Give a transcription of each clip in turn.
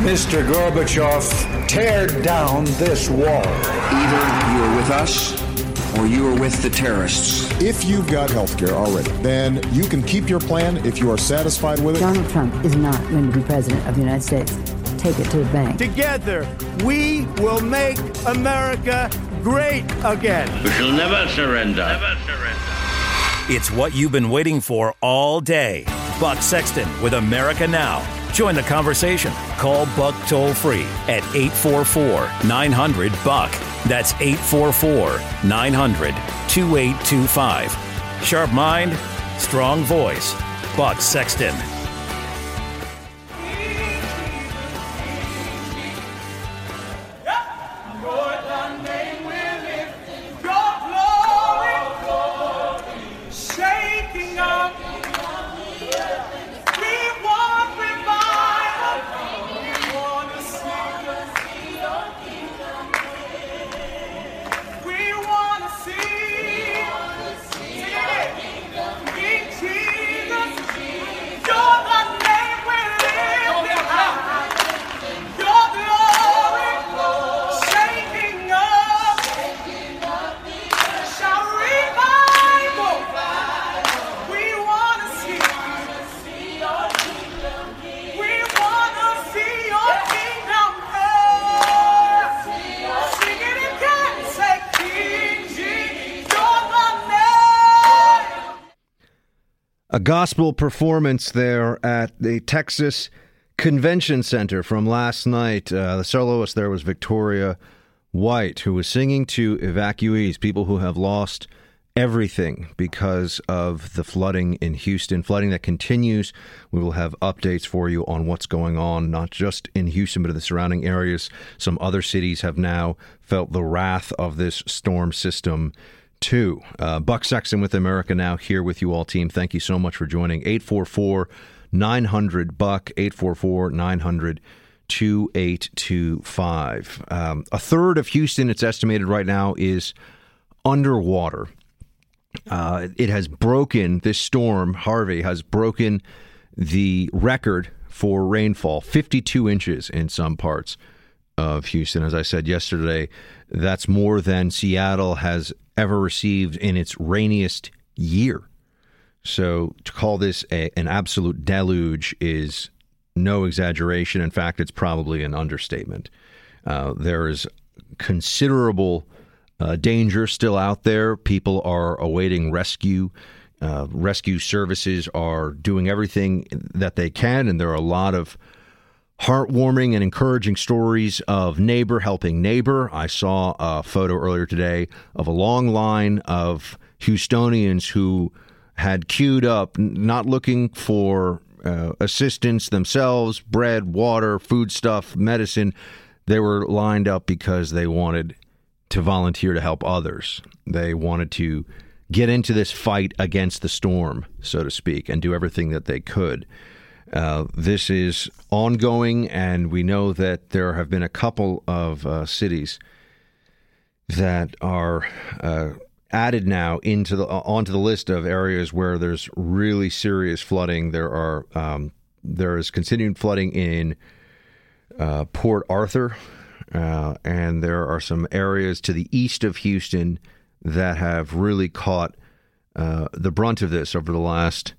Mr. Gorbachev, tear down this wall. Either you are with us or you are with the terrorists. If you've got health care already, then you can keep your plan if you are satisfied with it. Donald Trump is not going to be president of the United States. Take it to the bank. Together, we will make America great again. We shall never surrender. Never surrender. It's what you've been waiting for all day. Buck Sexton with America Now. Join the conversation. Call Buck toll free at 844 900 Buck. That's 844 900 2825. Sharp mind, strong voice. Buck Sexton. Gospel performance there at the Texas Convention Center from last night. Uh, the soloist there was Victoria White, who was singing to evacuees, people who have lost everything because of the flooding in Houston, flooding that continues. We will have updates for you on what's going on, not just in Houston, but in the surrounding areas. Some other cities have now felt the wrath of this storm system too. Uh, Buck Sexton with America Now here with you all, team. Thank you so much for joining. 844 900 Buck, 844 900 2825. Um, a third of Houston, it's estimated right now, is underwater. Uh, it has broken, this storm, Harvey, has broken the record for rainfall 52 inches in some parts of Houston. As I said yesterday, that's more than Seattle has ever received in its rainiest year. So to call this a, an absolute deluge is no exaggeration. In fact, it's probably an understatement. Uh, there is considerable uh, danger still out there. People are awaiting rescue. Uh, rescue services are doing everything that they can, and there are a lot of heartwarming and encouraging stories of neighbor helping neighbor. I saw a photo earlier today of a long line of Houstonians who had queued up, not looking for uh, assistance themselves, bread, water, food stuff, medicine. They were lined up because they wanted to volunteer to help others. They wanted to get into this fight against the storm, so to speak, and do everything that they could. Uh, this is ongoing, and we know that there have been a couple of uh, cities that are uh, added now into the uh, onto the list of areas where there's really serious flooding. There are um, there is continued flooding in uh, Port Arthur, and there are some areas to the east of Houston that have really caught the brunt of this over the last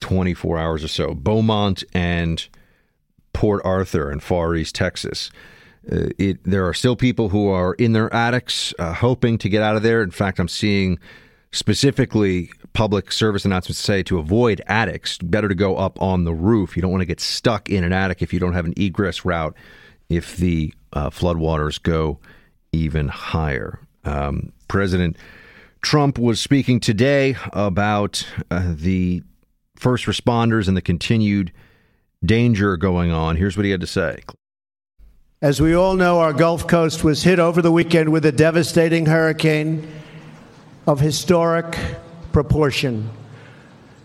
24 hours or so. Beaumont and Port Arthur in Far East Texas. Uh, it, there are still people who are in their attics uh, hoping to get out of there. In fact, I'm seeing specifically public service announcements say to avoid attics, better to go up on the roof. You don't want to get stuck in an attic if you don't have an egress route if the uh, floodwaters go even higher. Um, President Trump was speaking today about uh, the first responders and the continued danger going on. Here's what he had to say. As we all know, our Gulf Coast was hit over the weekend with a devastating hurricane of historic proportion.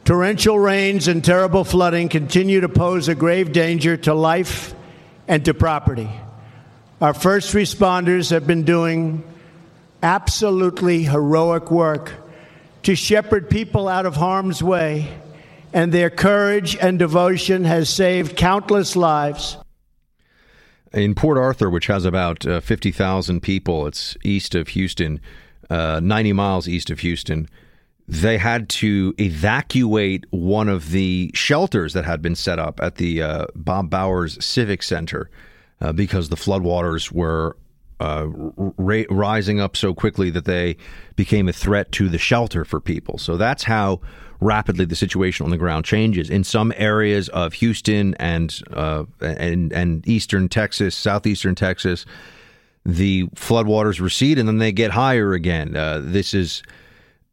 Torrential rains and terrible flooding continue to pose a grave danger to life and to property. Our first responders have been doing absolutely heroic work to shepherd people out of harm's way, and their courage and devotion has saved countless lives. In Port Arthur, which has about uh, 50,000 people, it's east of Houston, uh, 90 miles east of Houston, they had to evacuate one of the shelters that had been set up at the uh, Bob Bowers Civic Center uh, because the floodwaters were uh, ra- rising up so quickly that they became a threat to the shelter for people. So that's how rapidly the situation on the ground changes. In some areas of Houston and uh, and and eastern Texas, southeastern Texas, the floodwaters recede and then they get higher again. Uh, this is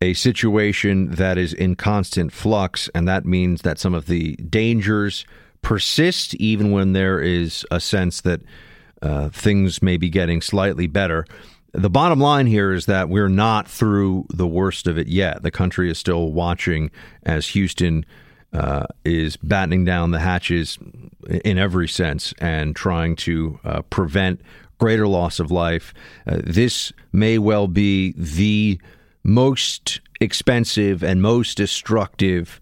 a situation that is in constant flux, and that means that some of the dangers persist even when there is a sense that uh, things may be getting slightly better. The bottom line here is that we're not through the worst of it yet. The country is still watching as Houston uh, is battening down the hatches in every sense and trying to uh, prevent greater loss of life. Uh, this may well be the most expensive and most destructive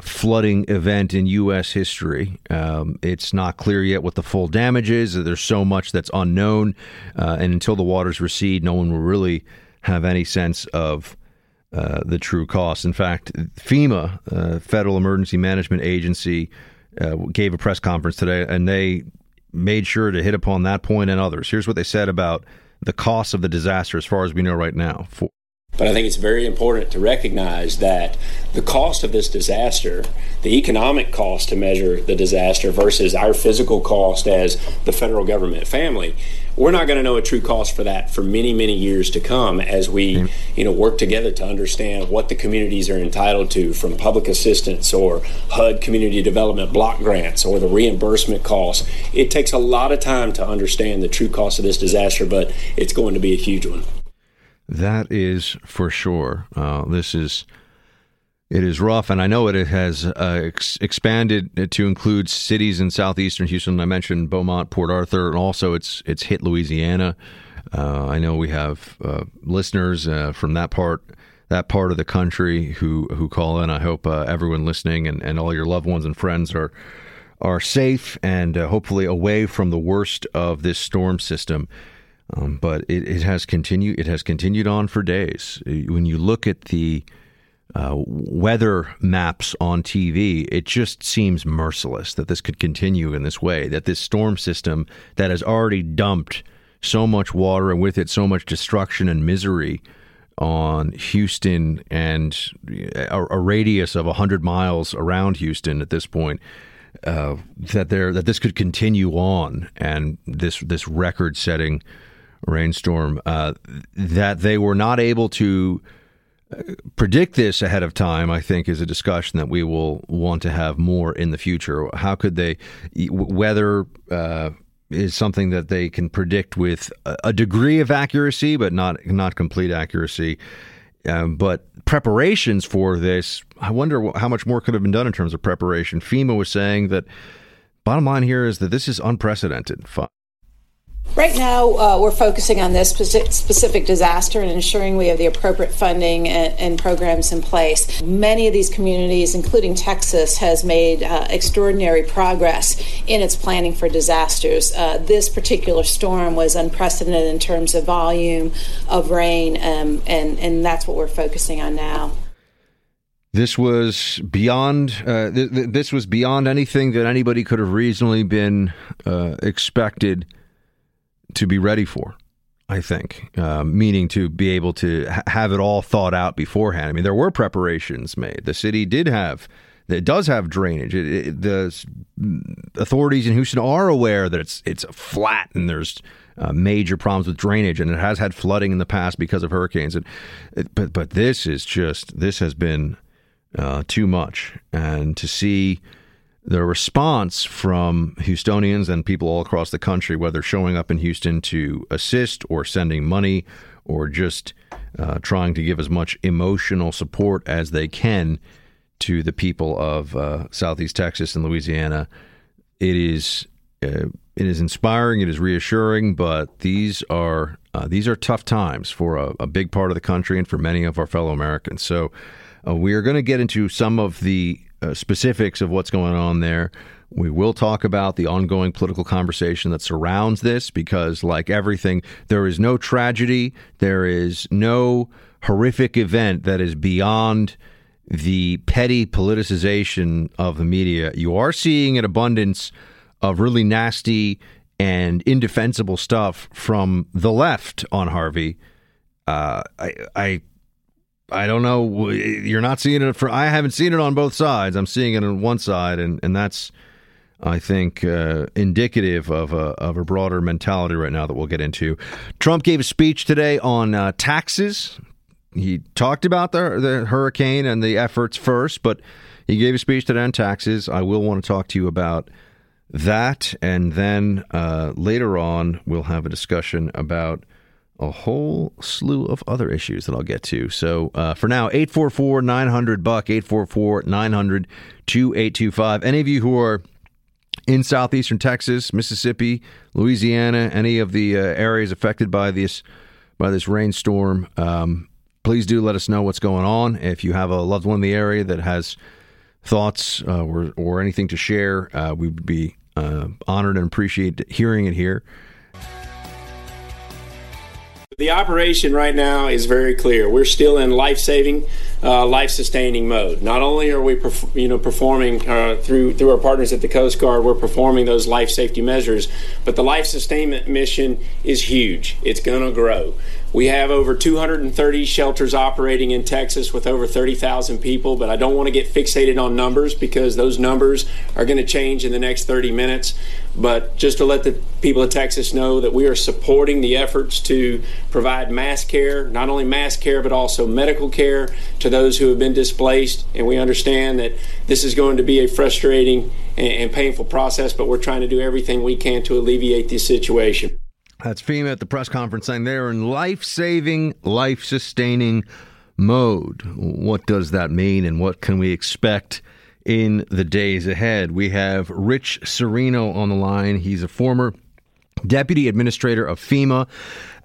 flooding event in U.S. history. Um, it's not clear yet what the full damage is. There's so much that's unknown, uh, and until the waters recede, no one will really have any sense of uh, the true cost. In fact, FEMA, uh, Federal Emergency Management Agency, uh, gave a press conference today, and they made sure to hit upon that point and others. Here's what they said about the cost of the disaster, as far as we know right now. For- but I think it's very important to recognize that the cost of this disaster, the economic cost to measure the disaster versus our physical cost as the federal government family, we're not going to know a true cost for that for many, many years to come as we, mm-hmm. you know, work together to understand what the communities are entitled to from public assistance or HUD community development block grants or the reimbursement costs. It takes a lot of time to understand the true cost of this disaster, but it's going to be a huge one. That is for sure. Uh, this is it is rough, and I know it has uh, ex- expanded to include cities in southeastern Houston. I mentioned Beaumont, Port Arthur, and also it's it's hit Louisiana. Uh, I know we have uh, listeners uh, from that part that part of the country who who call in. I hope uh, everyone listening and, and all your loved ones and friends are are safe and hopefully away from the worst of this storm system. Um, but it, it, has continued. It has continued on for days. When you look at the uh, weather maps on TV, it just seems merciless that this could continue in this way. That this storm system that has already dumped so much water and with it so much destruction and misery on Houston and a, a radius of hundred miles around Houston at this point. Uh, that there that this could continue on and this this record setting rainstorm, uh, that they were not able to uh, predict this ahead of time, I think, is a discussion that we will want to have more in the future. How could they, weather uh, is something that they can predict with a degree of accuracy, but not not complete accuracy. Um, but preparations for this, I wonder how much more could have been done in terms of preparation. FEMA was saying that bottom line here is that this is unprecedented. Right now, uh, we're focusing on this specific disaster and ensuring we have the appropriate funding and, and, programs in place. Many of these communities, including Texas, has made uh, extraordinary progress in its planning for disasters. Uh, this particular storm was unprecedented in terms of volume of rain, um, and, and that's what we're focusing on now. This was beyond. Uh, th- th- this was beyond anything that anybody could have reasonably been uh, expected to be ready for. I think, uh, meaning to be able to ha- have it all thought out beforehand. I mean, there were preparations made. The city did have, it does have drainage. It, it, the authorities in Houston are aware that it's it's flat and there's uh, major problems with drainage, and it has had flooding in the past because of hurricanes. And but but this is just this has been uh, too much, and to see the response from Houstonians and people all across the country, whether showing up in Houston to assist or sending money or just uh, trying to give as much emotional support as they can to the people of uh, Southeast Texas and Louisiana, it is uh, it is inspiring. It is reassuring, but these are uh, these are tough times for a, a, big part of the country and for many of our fellow Americans. So uh, we are going to get into some of the uh, specifics of what's going on there. We will talk about the ongoing political conversation that surrounds this because, like everything, there is no tragedy, there is no horrific event that is beyond the petty politicization of the media. You are seeing an abundance of really nasty and indefensible stuff from the left on Harvey. Uh, I, I I don't know. You're not seeing it for. I haven't seen it on both sides. I'm seeing it on one side, and and that's, I think, uh, indicative of a of a broader mentality right now that we'll get into. Trump gave a speech today on uh, taxes. He talked about the the hurricane and the efforts first, but he gave a speech today on taxes. I will want to talk to you about that, and then uh, later on we'll have a discussion about a whole slew of other issues that I'll get to. So uh, for now, 844 900 Buck, 844 900 2825. Any of you who are in southeastern Texas, Mississippi, Louisiana, any of the uh, areas affected by this by this rainstorm, um, please do let us know what's going on. If you have a loved one in the area that has thoughts uh, or or anything to share, uh, we would be uh, honored and appreciate hearing it here. The operation right now is very clear. We're still in life-saving, uh, life-sustaining mode. Not only are we, perf- you know, performing uh, through through our partners at the Coast Guard, we're performing those life safety measures, but the life sustainment mission is huge. It's going to grow. We have over 230 shelters operating in Texas with over 30,000 people, but I don't want to get fixated on numbers because those numbers are going to change in the next 30 minutes. But just to let the people of Texas know that we are supporting the efforts to provide mass care, not only mass care, but also medical care to those who have been displaced. And we understand that this is going to be a frustrating and painful process, but we're trying to do everything we can to alleviate this situation. That's FEMA at the press conference saying they're in life saving, life sustaining mode. What does that mean and what can we expect in the days ahead? We have Rich Serino on the line. He's a former Deputy Administrator of FEMA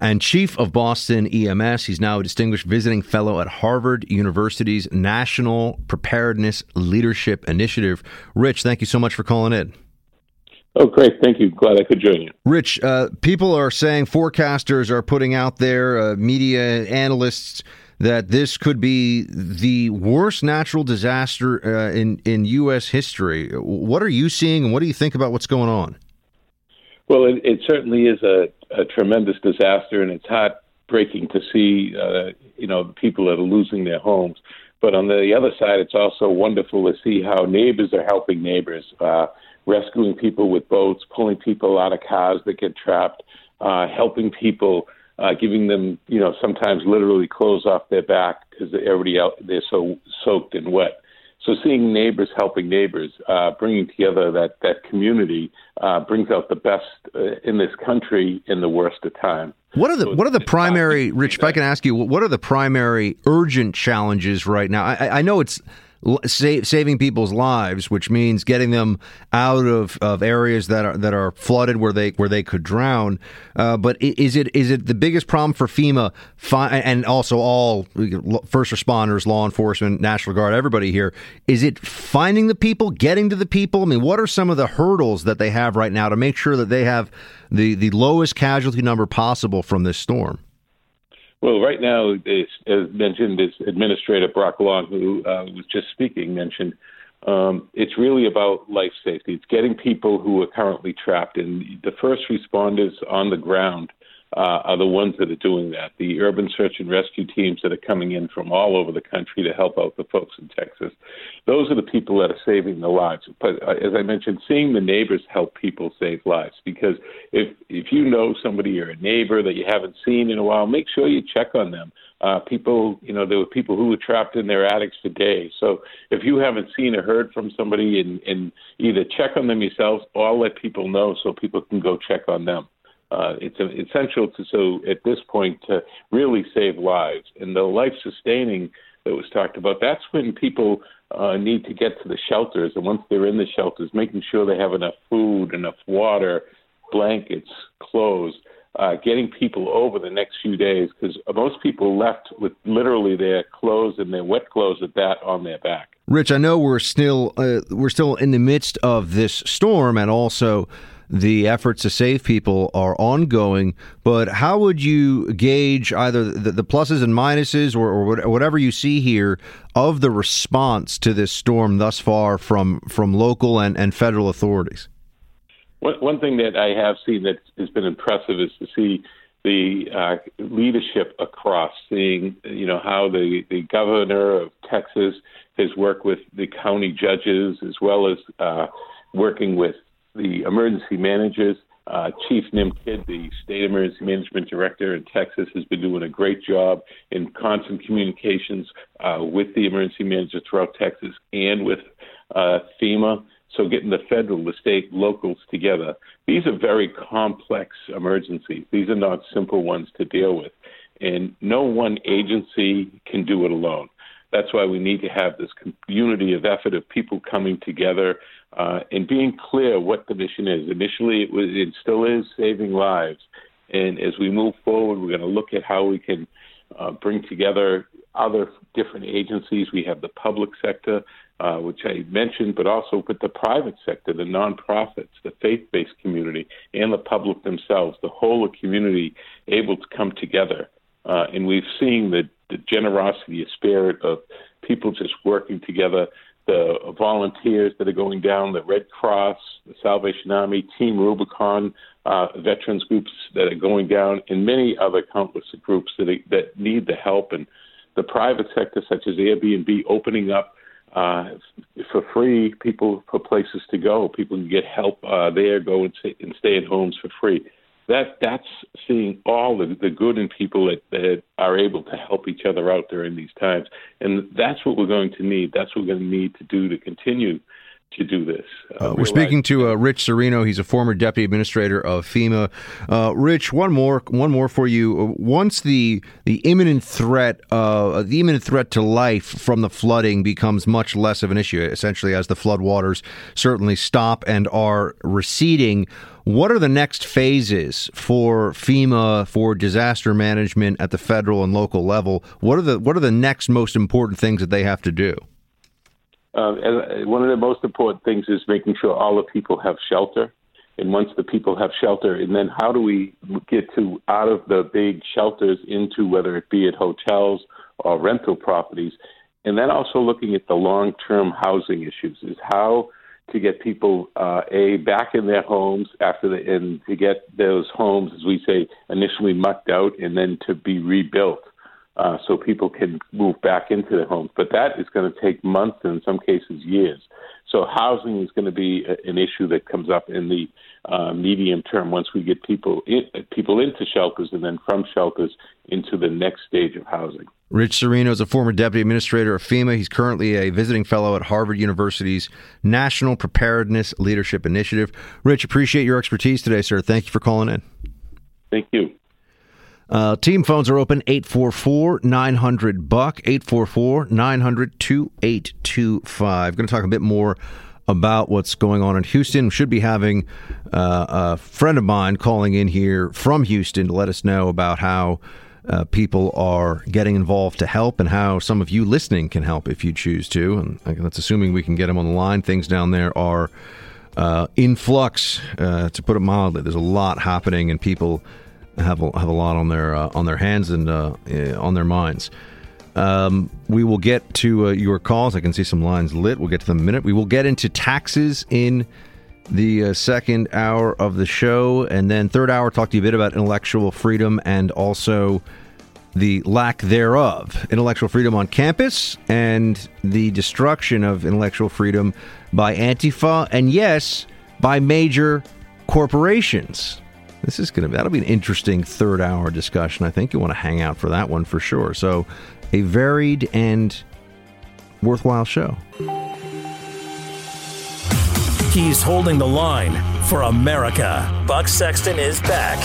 and Chief of Boston EMS. He's now a distinguished visiting fellow at Harvard University's National Preparedness Leadership Initiative. Rich, thank you so much for calling in. Oh, great. Thank you. Glad I could join you. Rich, uh, people are saying, forecasters are putting out there, uh, media analysts, that this could be the worst natural disaster uh, in, in U.S. history. What are you seeing, and what do you think about what's going on? Well, it, it certainly is a, a, tremendous disaster, and it's heartbreaking to see, uh, you know, people that are losing their homes. But on the other side, it's also wonderful to see how neighbors are helping neighbors. Uh, rescuing people with boats, pulling people out of cars that get trapped, uh, helping people, uh, giving them, you know, sometimes literally clothes off their back because everybody out, they're so soaked and wet. So seeing neighbors helping neighbors, uh, bringing together that that community, uh, brings out the best uh, in this country in the worst of time. What are the so what are the primary, Rich? If I can ask you, what are the primary urgent challenges right now? I, I know it's saving people's lives, which means getting them out of, of areas that are that are flooded where they where they could drown. Uh, but is it is it the biggest problem for FEMA fi- and also all first responders, law enforcement, National Guard, everybody here? Is it finding the people, getting to the people? I mean, what are some of the hurdles that they have right now to make sure that they have the the lowest casualty number possible from this storm? Well, right now, as mentioned, as Administrator Brock Long, who uh, was just speaking, mentioned, um, it's really about life safety. It's getting people who are currently trapped, and the first responders on the ground uh, are the ones that are doing that. The urban search and rescue teams that are coming in from all over the country to help out the folks in Texas. Those are the people that are saving the lives. But uh, as I mentioned, seeing the neighbors help people save lives because if if you know somebody or a neighbor that you haven't seen in a while, make sure you check on them. Uh, people, you know, there were people who were trapped in their attics for days. So if you haven't seen or heard from somebody, and, and either check on them yourselves or let people know so people can go check on them. Uh, it's essential to so at this point to really save lives and the life sustaining that was talked about. That's when people uh, need to get to the shelters, and once they're in the shelters, making sure they have enough food, enough water, blankets, clothes, uh, getting people over the next few days because most people left with literally their clothes and their wet clothes at that on their back. Rich, I know we're still uh, we're still in the midst of this storm, and also the efforts to save people are ongoing. But how would you gauge either the, the pluses and minuses, or, or, whatever you see here, of the response to this storm thus far from from local and, and federal authorities? One, one thing that I have seen that has been impressive is to see the uh, leadership across, seeing you know how the the governor of Texas has worked with the county judges as well as uh, working with the emergency managers. Uh, Chief Nim Kidd, the state emergency management director in Texas, has been doing a great job in constant communications uh, with the emergency managers throughout Texas and with uh, FEMA. So getting the federal, the state, locals together. These are very complex emergencies. These are not simple ones to deal with. And no one agency can do it alone. That's why we need to have this unity of effort of people coming together uh, and being clear what the mission is. Initially, it was, it still is saving lives. And as we move forward, we're going to look at how we can uh, bring together other different agencies. We have the public sector, uh, which I mentioned, but also with the private sector, the nonprofits, the faith based community, and the public themselves, the whole community able to come together. Uh, and we've seen the, the generosity, the spirit of people just working together, the volunteers that are going down, the Red Cross, the Salvation Army, Team Rubicon, uh, veterans groups that are going down, and many other countless groups that, that need the help. And the private sector, such as Airbnb, opening up uh, for free people for places to go. People can get help uh, there, go and stay, and stay in homes for free. That that's seeing all the, the good in people that, that are able to help each other out during these times, and that's what we're going to need. That's what we're going to need to do to continue to do this. Uh, uh, we're speaking to uh, Rich Serino. He's a former deputy administrator of FEMA. Uh, Rich, one more, one more for you. Uh, once the the imminent threat, uh, the imminent threat to life from the flooding becomes much less of an issue, essentially as the flood waters certainly stop and are receding. What are the next phases for FEMA for disaster management at the federal and local level? What are the what are the next most important things that they have to do? Uh, and one of the most important things is making sure all the people have shelter. And once the people have shelter, and then how do we get to out of the big shelters into whether it be at hotels or rental properties, and then also looking at the long-term housing issues is how to get people uh, a back in their homes after the and to get those homes, as we say, initially mucked out and then to be rebuilt uh, so people can move back into their homes. But that is going to take months and in some cases years. So housing is going to be a, an issue that comes up in the uh, medium term once we get people in, people into shelters and then from shelters into the next stage of housing. Rich Serino is a former deputy administrator of FEMA. He's currently a visiting fellow at Harvard University's National Preparedness Leadership Initiative. Rich, appreciate your expertise today, sir. Thank you for calling in. Thank you. Uh, team phones are open 844 900 Buck, 844 900 2825. Going to talk a bit more about what's going on in Houston. Should be having uh, a friend of mine calling in here from Houston to let us know about how uh, people are getting involved to help and how some of you listening can help if you choose to. And that's assuming we can get them on the line. Things down there are uh, in flux, uh, to put it mildly. There's a lot happening, and people have a, have a lot on their uh, on their hands and uh, on their minds. Um, we will get to uh, your calls. I can see some lines lit. We'll get to them in a minute. We will get into taxes in the uh, second hour of the show, and then third hour talk to you a bit about intellectual freedom and also the lack thereof, intellectual freedom on campus, and the destruction of intellectual freedom by Antifa, and yes, by major corporations. This is going to be that'll be an interesting third hour discussion. I think you want to hang out for that one for sure. So, a varied and worthwhile show. He's holding the line for America. Buck Sexton is back.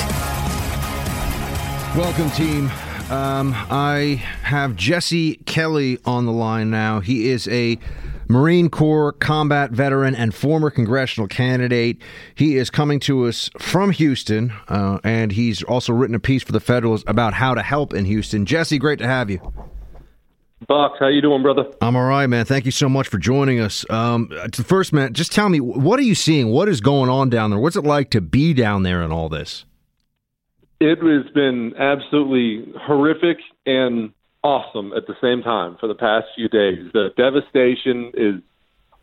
Welcome, team. Um, I have Jesse Kelly on the line now. He is a Marine Corps combat veteran and former congressional candidate. He is coming to us from Houston, uh, and he's also written a piece for the Federalist about how to help in Houston. Jesse, great to have you. Buck, how you doing, brother? I'm all right, man. Thank you so much for joining us. Um, first, man, just tell me what are you seeing? What is going on down there? What's it like to be down there in all this? It has been absolutely horrific and awesome at the same time for the past few days. The devastation is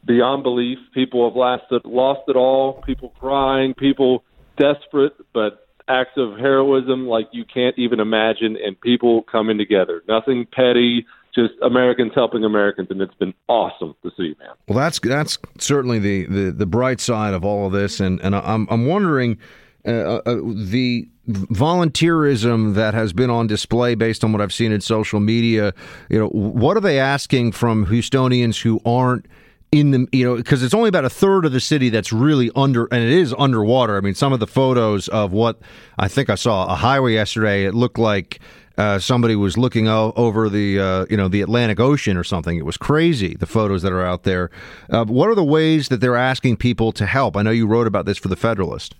beyond belief. People have lasted, lost it all. People crying. People desperate, but acts of heroism like you can't even imagine, and people coming together. Nothing petty just Americans helping Americans, and it's been awesome to see, man. Well, that's that's certainly the the, the bright side of all of this, and and I'm I'm wondering uh, uh, the volunteerism that has been on display based on what I've seen in social media. You know, what are they asking from Houstonians who aren't in the you know because it's only about a third of the city that's really under and it is underwater i mean some of the photos of what i think i saw a highway yesterday it looked like uh, somebody was looking o- over the uh, you know the Atlantic Ocean or something. It was crazy. The photos that are out there. Uh, what are the ways that they're asking people to help? I know you wrote about this for the Federalist.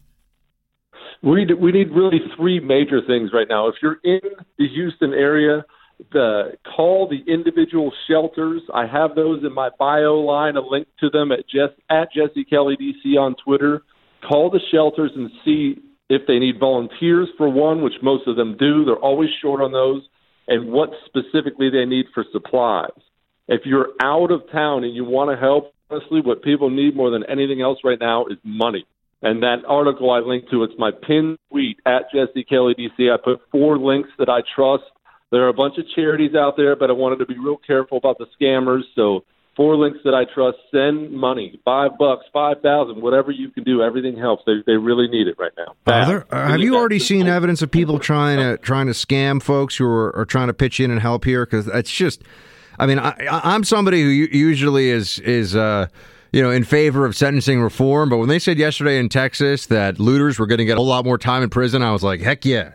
We need, we need really three major things right now. If you're in the Houston area, the call the individual shelters. I have those in my bio line. A link to them at at Jesse Kelly DC on Twitter. Call the shelters and see if they need volunteers for one, which most of them do, they're always short on those, and what specifically they need for supplies. If you're out of town and you want to help, honestly, what people need more than anything else right now is money. And that article I linked to, it's my pinned tweet at Jesse Kelly DC. I put four links that I trust. There are a bunch of charities out there, but I wanted to be real careful about the scammers. So four links that I trust. Send money, five bucks, five thousand, whatever you can do. Everything helps. They they really need it right now. Are there, uh, have you already seen evidence of people trying to trying to scam folks who are, are trying to pitch in and help here? Because it's just, I mean, I, I'm somebody who usually is is. Uh, you know, in favor of sentencing reform, but when they said yesterday in Texas that looters were going to get a whole lot more time in prison, I was like, heck yeah.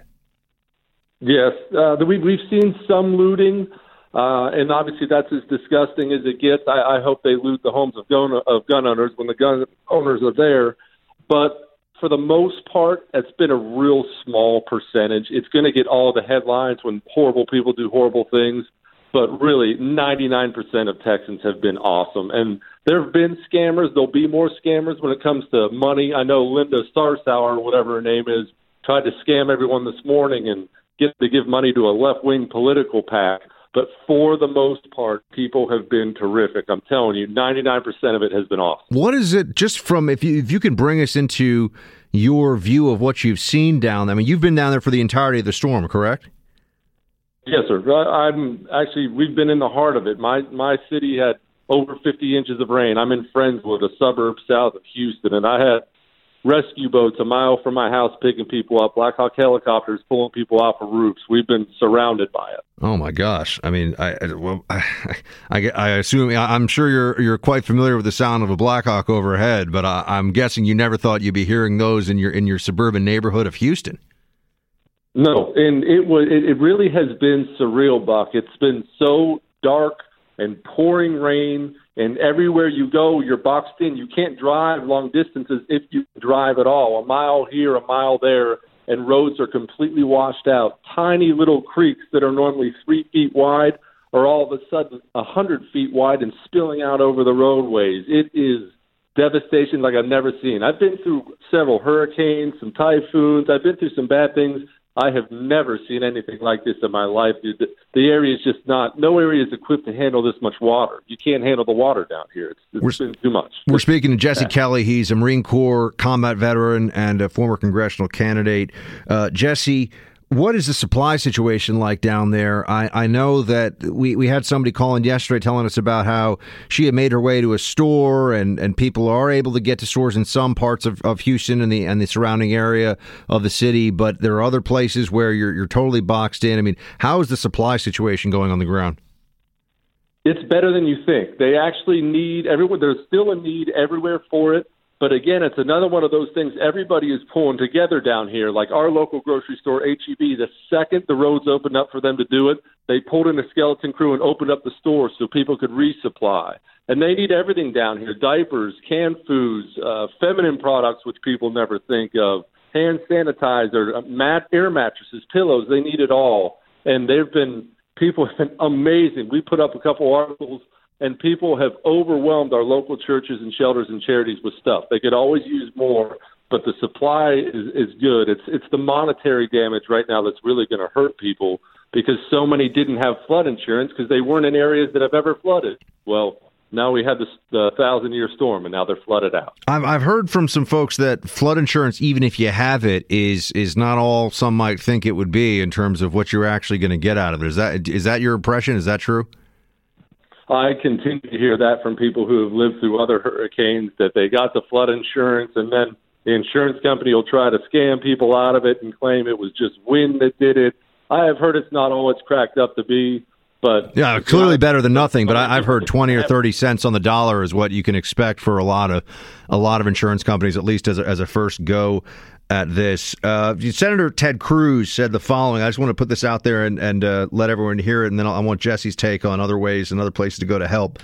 Yes, uh, we, we've seen some looting. Uh, and obviously, that's as disgusting as it gets. I, I hope they loot the homes of gun of gun owners when the gun owners are there. But for the most part, it's been a real small percentage. It's going to get all the headlines when horrible people do horrible things. But really, 99% of Texans have been awesome. And there have been scammers. There'll be more scammers when it comes to money. I know Linda Sarsour, or whatever her name is, tried to scam everyone this morning and get to give money to a left wing political PAC. But for the most part, people have been terrific. I'm telling you, 99% of it has been awesome. What is it, just from, if you, if you can bring us into your view of what you've seen down there? I mean, you've been down there for the entirety of the storm, correct? Yes, sir. I'm actually, we've been in the heart of it. My, my city had over 50 inches of rain. I'm in Friendswood, a suburb south of Houston, and I had rescue boats a mile from my house picking people up, Black Hawk helicopters pulling people off of roofs. We've been surrounded by it. Oh my gosh! I mean, I well, I, I, I assume I'm sure you're you're quite familiar with the sound of a Black Hawk overhead, but I, I'm guessing you never thought you'd be hearing those in your in your suburban neighborhood of Houston. No, and it was it, it really has been surreal, Buck. It's been so dark and pouring rain and everywhere you go, you're boxed in. You can't drive long distances if you drive at all. A mile here, a mile there, and roads are completely washed out. Tiny little creeks that are normally three feet wide are all of a sudden a hundred feet wide and spilling out over the roadways. It is devastation like I've never seen. I've been through several hurricanes, some typhoons. I've been through some bad things. I have never seen anything like this in my life. The, the area is just not. No area is equipped to handle this much water. You can't handle the water down here. It's, it's been too much. We're speaking to Jesse Kelly. He's a Marine Corps combat veteran and a former congressional candidate. Uh, Jesse, what is the supply situation like down there? I, I know that we, we had somebody calling yesterday telling us about how she had made her way to a store and, and people are able to get to stores in some parts of, of Houston and the and the surrounding area of the city, but there are other places where you're you're totally boxed in. I mean, how is the supply situation going on the ground? It's better than you think. They actually need everyone. There's still a need everywhere for it But again, it's another one of those things everybody is pulling together down here. Like our local grocery store, HEB, the second the roads opened up for them to do it, they pulled in a skeleton crew and opened up the store so people could resupply. And they need everything down here diapers, canned foods, uh, feminine products, which people never think of, hand sanitizer, uh, mat, air mattresses, pillows. They need it all. And they've been, people have been amazing. We put up a couple articles and people have overwhelmed our local churches and shelters and charities with stuff. They could always use more, but the supply is, is good. It's it's the monetary damage right now that's really going to hurt people because so many didn't have flood insurance because they weren't in areas that have ever flooded. Well, now we had this the thousand year storm and now they're flooded out. I've I've heard from some folks that flood insurance, even if you have it, is is not all some might think it would be in terms of what you're actually going to get out of it. Is that is that your impression? Is that true? I continue to hear that from people who have lived through other hurricanes that they got the flood insurance and then the insurance company will try to scam people out of it and claim it was just wind that did it. I have heard it's not all it's cracked up to be, but yeah, clearly better than nothing. But I, have heard twenty or thirty cents on the dollar is what you can expect for a lot of a lot of insurance companies, at least as a, as a first go at this. Uh, Senator Ted Cruz said the following. I just want to put this out there and, and uh, let everyone hear it, and then I want Jesse's take on other ways and other places to go to help.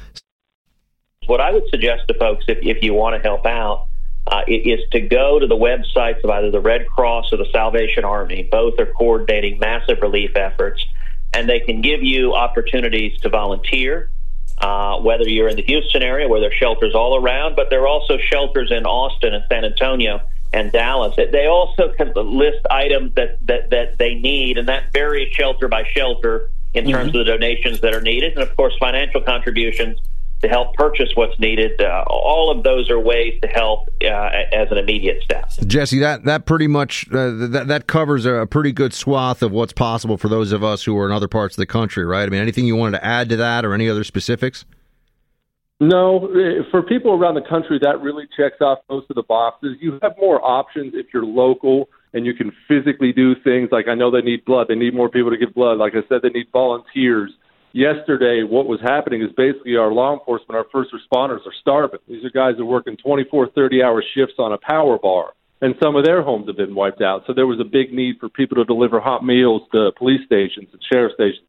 What I would suggest to folks, if, if you want to help out, uh, is to go to the websites of either the Red Cross or the Salvation Army. Both are coordinating massive relief efforts, and they can give you opportunities to volunteer. Uh, whether you're in the Houston area where there are shelters all around, but there are also shelters in Austin and San Antonio and Dallas. They also can list items that, that, that they need, and that varies shelter by shelter in mm-hmm. terms of the donations that are needed, and of course, financial contributions to help purchase what's needed. Uh, all of those are ways to help uh, as an immediate step. Jesse, that that pretty much uh, that that covers a pretty good swath of what's possible for those of us who are in other parts of the country, right? I mean, anything you wanted to add to that, or any other specifics? No, eh, for people around the country, that really checks off most of the boxes. You have more options if you're local and you can physically do things. Like I know they need blood; they need more people to give blood. Like I said, they need volunteers. Yesterday, what was happening is basically our law enforcement, our first responders are starving. These are guys that are working 24, 30 hour shifts on a power bar, and some of their homes have been wiped out. So there was a big need for people to deliver hot meals to police stations and sheriff stations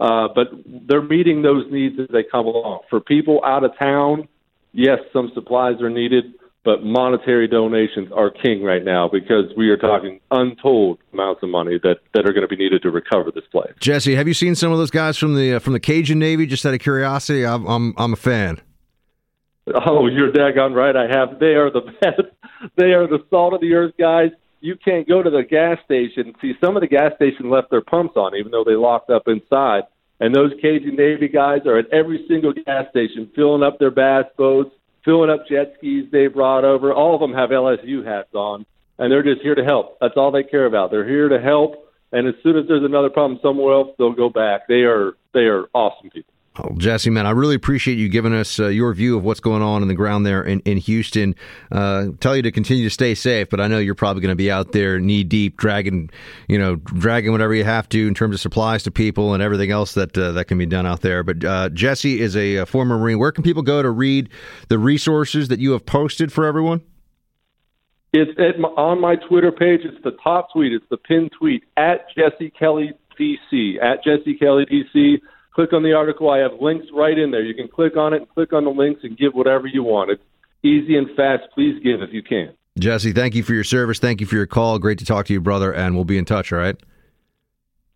uh, but they're meeting those needs as they come along. For people out of town, yes, some supplies are needed, but monetary donations are king right now because we are talking untold amounts of money that, that are going to be needed to recover this place. Jesse, have you seen some of those guys from the uh, from the Cajun Navy? Just out of curiosity, I'm I'm, I'm a fan. Oh, you're daggone right. I have. They are the best. They are the salt of the earth guys you can't go to the gas station. See, some of the gas stations left their pumps on, even though they locked up inside. And those Cajun Navy guys are at every single gas station filling up their bass boats, filling up jet skis they brought over. All of them have LSU hats on, and they're just here to help. That's all they care about. They're here to help. And as soon as there's another problem somewhere else, they'll go back. They are they are awesome people. Oh, Jesse, man, I really appreciate you giving us uh, your view of what's going on in the ground there in, in Houston. Uh, tell you to continue to stay safe, but I know you're probably going to be out there knee deep, dragging, you know, dragging whatever you have to in terms of supplies to people and everything else that uh, that can be done out there. But uh, Jesse is a, a former Marine. Where can people go to read the resources that you have posted for everyone? It's my, on my Twitter page. It's the top tweet. It's the pinned tweet at Jesse Kelly DC at Jesse Kelly DC click on the article. I have links right in there. You can click on it and click on the links and give whatever you want. It's easy and fast. Please give if you can. Jesse, thank you for your service. Thank you for your call. Great to talk to you, brother, and we'll be in touch, all right?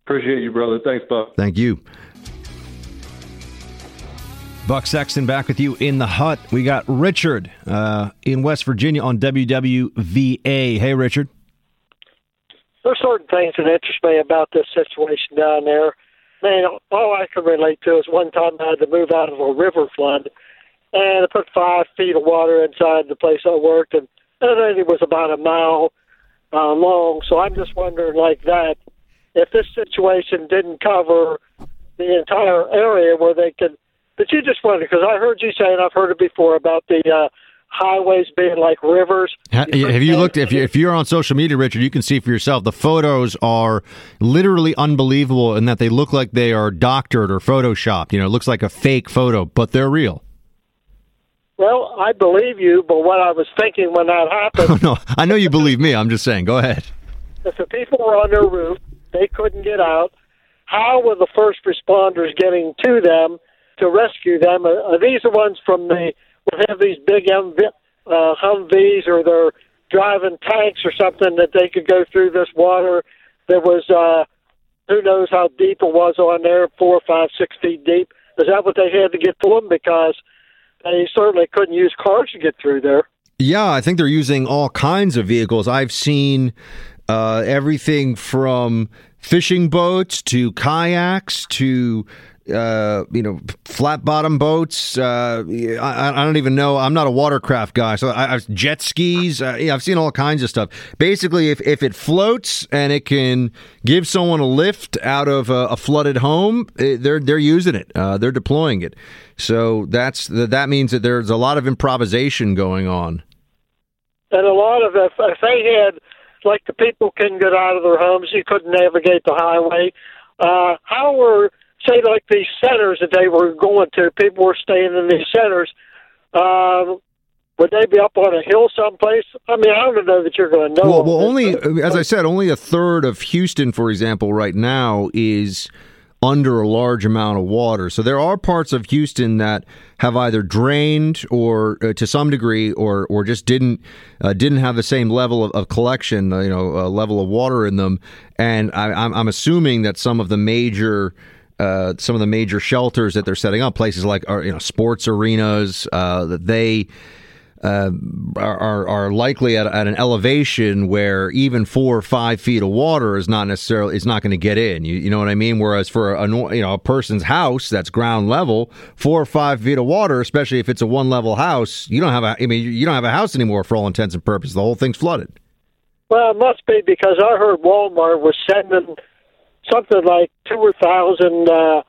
Appreciate you, brother. Thanks, Buck. Thank you. Buck Sexton back with you in the hut. We got Richard uh, in West Virginia on WWVA. Hey, Richard. There's certain things that interest me about this situation down there man, all I can relate to is one time I had to move out of a river flood, and I put five feet of water inside the place I worked, and, and it was about a mile uh, long. So I'm just wondering, like that, if this situation didn't cover the entire area where they could. But you just wonder because I heard you say, and I've heard it before about the uh, highways being like rivers. Have you looked? If you if you're on social media, Richard, you can see for yourself. The photos are literally unbelievable in that they look like they are doctored or photoshopped. You know, it looks like a fake photo, but they're real. Well, I believe you, but what I was thinking when that happened, no, I know you believe me. I'm just saying. Go ahead. if the people were on their roof, they couldn't get out. How were the first responders getting to them to rescue them? Are, are these the ones from the? Will have these big MV, uh, Humvees, or they're driving tanks or something that they could go through this water? that was uh, who knows how deep it was on there, four, five, six feet deep. Is that what they had to get to them? Because they certainly couldn't use cars to get through there. Yeah, I think they're using all kinds of vehicles. I've seen uh, everything from fishing boats to kayaks to uh, you know, flat bottom boats. Uh, I, I, don't even know. I'm not a watercraft guy, so I, have jet skis. Uh, yeah, I've seen all kinds of stuff. Basically, if, if it floats and it can give someone a lift out of a, a flooded home, it, eh, they're they're using it. Uh, they're deploying it. So that's that means that there's a lot of improvisation going on. And a lot of if, if they had like the people couldn't get out of their homes, you couldn't navigate the highway. Uh, how were say like these centers that they were going to, people were staying in these centers. Uh, would they be up on a hill someplace? I mean, I don't know that you're going to know. Well, well only as I said, only a third of Houston, for example, right now is under a large amount of water. So there are parts of Houston that have either drained or uh, to some degree or or just didn't uh, didn't have the same level of, of collection, uh, you know, uh, level of water in them. And I, I'm assuming that some of the major uh, some of the major shelters that they're setting up, places like uh, you know sports arenas, uh, that they uh, are, are likely at, at, an elevation where even four or five feet of water is not necessarily is not going to get in. You, you know what I mean? Whereas for a you know a person's house that's ground level, four or five feet of water, especially if it's a one level house, you don't have a I mean you don't have a house anymore for all intents and purposes. The whole thing's flooded. Well, it must be because I heard Walmart was sending something like two thousand uh,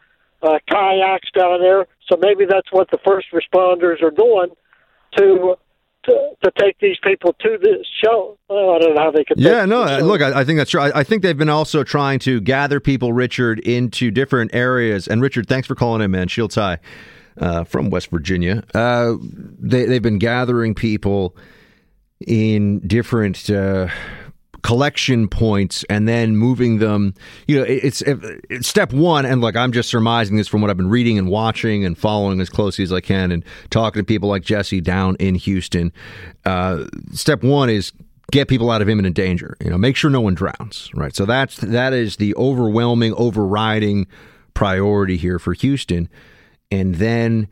uh, kayaks down there. So maybe that's what the first responders are doing to to, to take these people to the show. Well, I don't know how they could. Yeah, no. Look, I, I, think that's true. I, I, think they've been also trying to gather people, Richard, into different areas. And Richard, thanks for calling in, man. Shields High uh, from West Virginia. Uh, they, they've been gathering people in different. Uh, collection points and then moving them. You know, it's, it's, step one. And look, I'm just surmising this from what I've been reading and watching and following as closely as I can and talking to people like Jesse down in Houston. Uh, step one is get people out of imminent danger. You know, make sure no one drowns. Right. So that's that is the overwhelming, overriding priority here for Houston. And then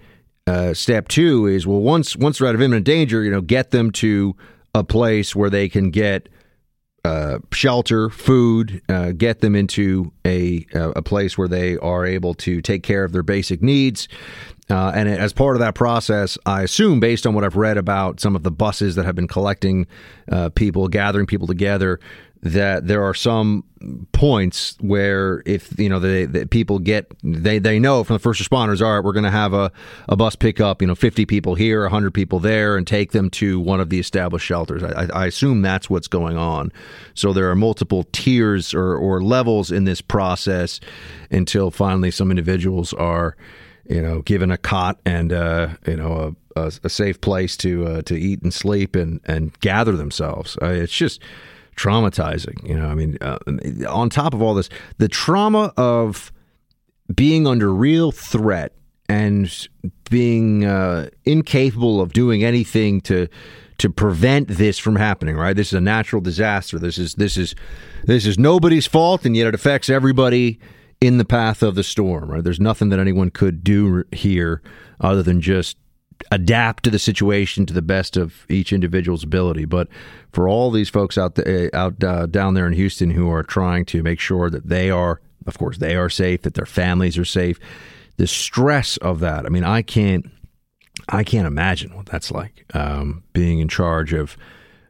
uh, step two is well, once once they're out of imminent danger, you know, get them to a place where they can get uh, shelter, food, uh, get them into a a place where they are able to take care of their basic needs. Uh, and as part of that process, I assume, based on what I've read about some of the buses that have been collecting uh, people, gathering people together, that there are some points where if you know the, people get they they know from the first responders all right we're going to have a, a bus pick up you know 50 people here 100 people there and take them to one of the established shelters. I, I assume that's what's going on. So there are multiple tiers or, or levels in this process until finally some individuals are you know given a cot and uh, you know a, a, a safe place to uh, to eat and sleep and and gather themselves. It's just traumatizing. You know, I mean, uh, on top of all this, the trauma of being under real threat and being uh, incapable of doing anything to to prevent this from happening. Right? This is a natural disaster. This is this is this is nobody's fault, and yet it affects everybody in the path of the storm. Right? There's nothing that anyone could do here other than just adapt to the situation to the best of each individual's ability. But for all these folks out the, out uh, down there in Houston who are trying to make sure that they are, of course, they are safe, that their families are safe, the stress of that. I mean, I can't, I can't imagine what that's like. Um, being in charge of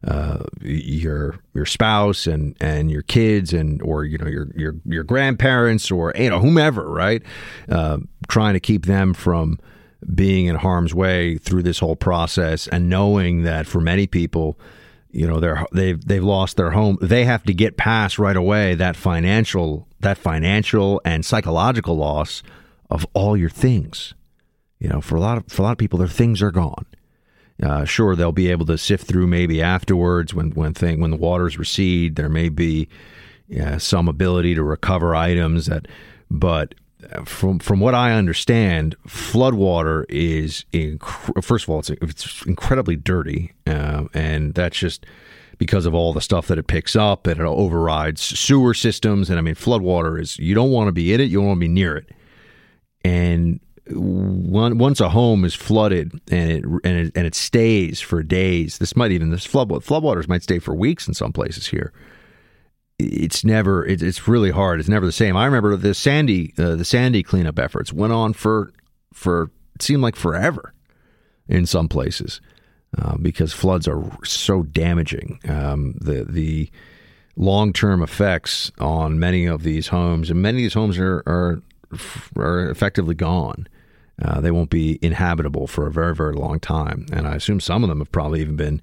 uh, your your spouse and and your kids and or you know your your your grandparents or you know whomever, right? Uh, trying to keep them from being in harm's way through this whole process and knowing that for many people you know they're they've they've lost their home they have to get past right away that financial that financial and psychological loss of all your things you know for a lot of for a lot of people their things are gone Uh, sure, they'll be able to sift through maybe afterwards when when thing when the waters recede. There may be uh, some ability to recover items that, but from from what I understand, floodwater is inc- first of all it's, it's incredibly dirty, uh, and that's just because of all the stuff that it picks up and it overrides sewer systems. And I mean, floodwater is you don't want to be in it, you don't want to be near it, and once a home is flooded and it and it, and it stays for days, this might even this flood floodwaters might stay for weeks in some places here. It's never it, it's really hard. It's never the same. I remember the Sandy uh, the Sandy cleanup efforts went on for for it seemed like forever in some places uh, because floods are so damaging. Um, the the long term effects on many of these homes and many of these homes are are, are effectively gone uh, they won't be inhabitable for a very, very long time. And I assume some of them have probably even been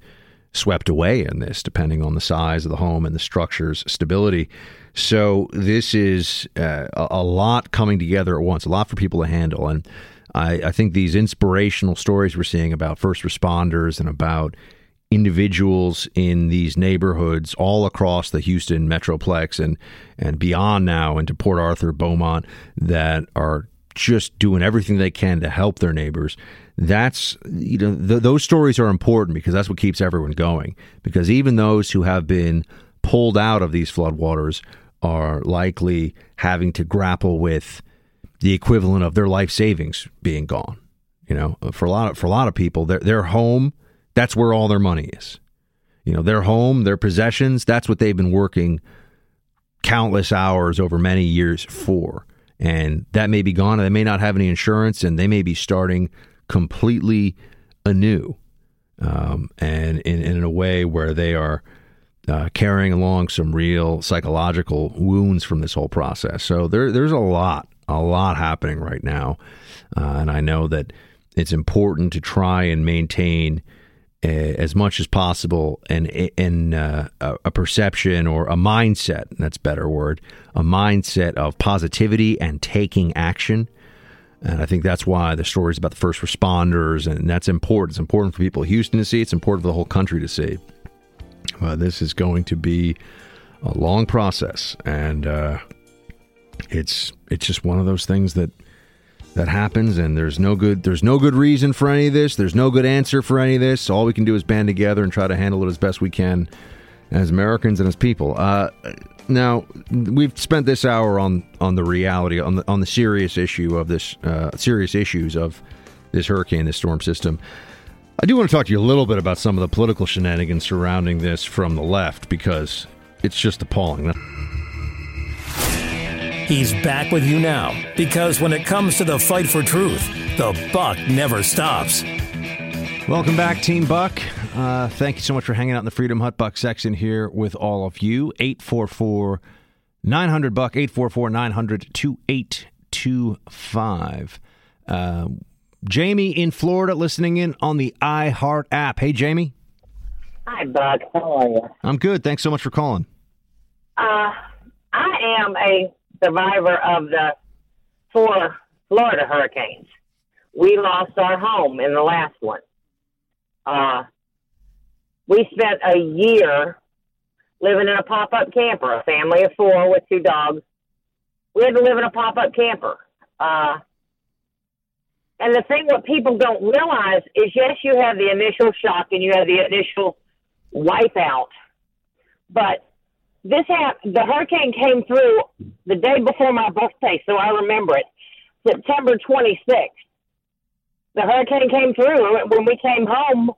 swept away in this, depending on the size of the home and the structure's stability. So this is uh, a lot coming together at once, a lot for people to handle. And I, I think these inspirational stories we're seeing about first responders and about individuals in these neighborhoods all across the Houston metroplex and and beyond now into Port Arthur, Beaumont that are just doing everything they can to help their neighbors. That's you know th- those stories are important because that's what keeps everyone going. Because even those who have been pulled out of these floodwaters are likely having to grapple with the equivalent of their life savings being gone. You know, for a lot of, for a lot of people, their their home that's where all their money is. You know, their home, their possessions, that's what they've been working countless hours over many years for and that may be gone. And they may not have any insurance, and they may be starting completely anew, um, and in, in a way where they are uh, carrying along some real psychological wounds from this whole process. So there, there's a lot, a lot happening right now, uh, and I know that it's important to try and maintain as much as possible and in uh, a perception or a mindset that's a better word a mindset of positivity and taking action and I think that's why the stories about the first responders and that's important. It's important for people in Houston to see. It's important for the whole country to see. Uh, this is going to be a long process, and uh, it's it's just one of those things that that happens and there's no good there's no good reason for any of this there's no good answer for any of this all we can do is band together and try to handle it as best we can as americans and as people uh, now we've spent this hour on on the reality on the on the serious issue of this uh, serious issues of this hurricane this storm system i do want to talk to you a little bit about some of the political shenanigans surrounding this from the left because it's just appalling He's back with you now because when it comes to the fight for truth, the buck never stops. Welcome back, Team Buck. Uh, thank you so much for hanging out in the Freedom Hut Buck section here with all of you. 844 900 Buck, 844 900 2825. Uh, Jamie in Florida listening in on the iHeart app. Hey, Jamie. Hi, Buck. How are you? I'm good. Thanks so much for calling. Uh, I am a survivor of the four Florida hurricanes. We lost our home in the last one. Uh, we spent a year living in a pop up camper, a family of four with two dogs. We had to live in a pop up camper. Uh, and the thing what people don't realize is yes, you have the initial shock and you have the initial wipeout, but this happened. The hurricane came through the day before my birthday, so I remember it. September 26th. The hurricane came through. When we came home,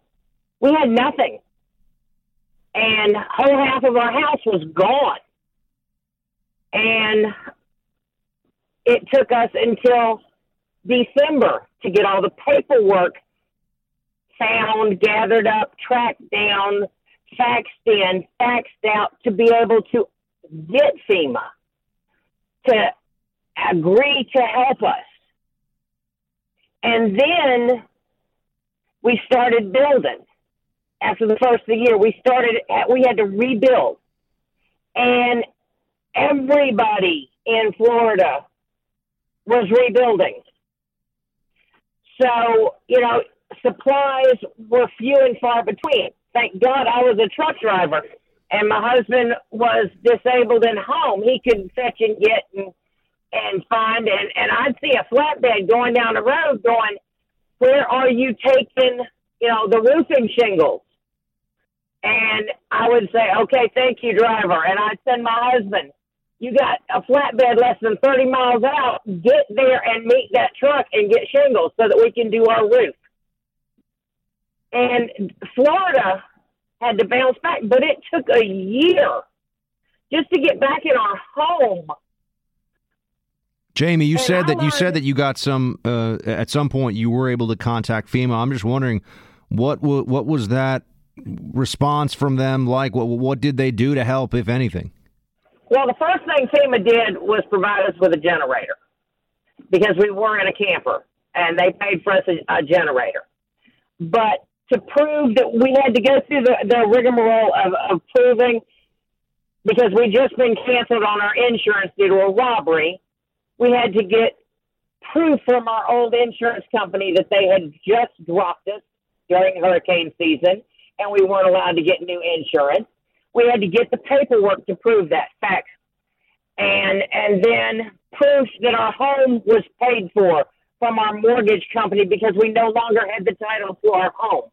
we had nothing, and whole half of our house was gone. And it took us until December to get all the paperwork found, gathered up, tracked down, faxed in, faxed out to be able to get FEMA to agree to help us. And then we started building. After the first of the year, we started, we had to rebuild. And everybody in Florida was rebuilding. So, you know, supplies were few and far between. Thank God I was a truck driver and my husband was disabled and home. He could fetch and get and, and find. And, and I'd see a flatbed going down the road going, Where are you taking, you know, the roofing shingles? And I would say, Okay, thank you, driver. And I'd send my husband, You got a flatbed less than 30 miles out. Get there and meet that truck and get shingles so that we can do our roof. And Florida had to bounce back, but it took a year just to get back in our home. Jamie, you And said I that you said that you got some uh, at some point you were able to contact FEMA. I'm just wondering what what was that response from them like? What what did they do to help, if anything? Well, the first thing FEMA did was provide us with a generator because we were in a camper and they paid for us a, a generator. But to prove that we had to go through the, the rigmarole of, of proving because we just been canceled on our insurance due to a robbery, we had to get proof from our old insurance company that they had just dropped us during hurricane season and we weren't allowed to get new insurance. We had to get the paperwork to prove that fact. And and then proof that our home was paid for from our mortgage company because we no longer had the title to our home.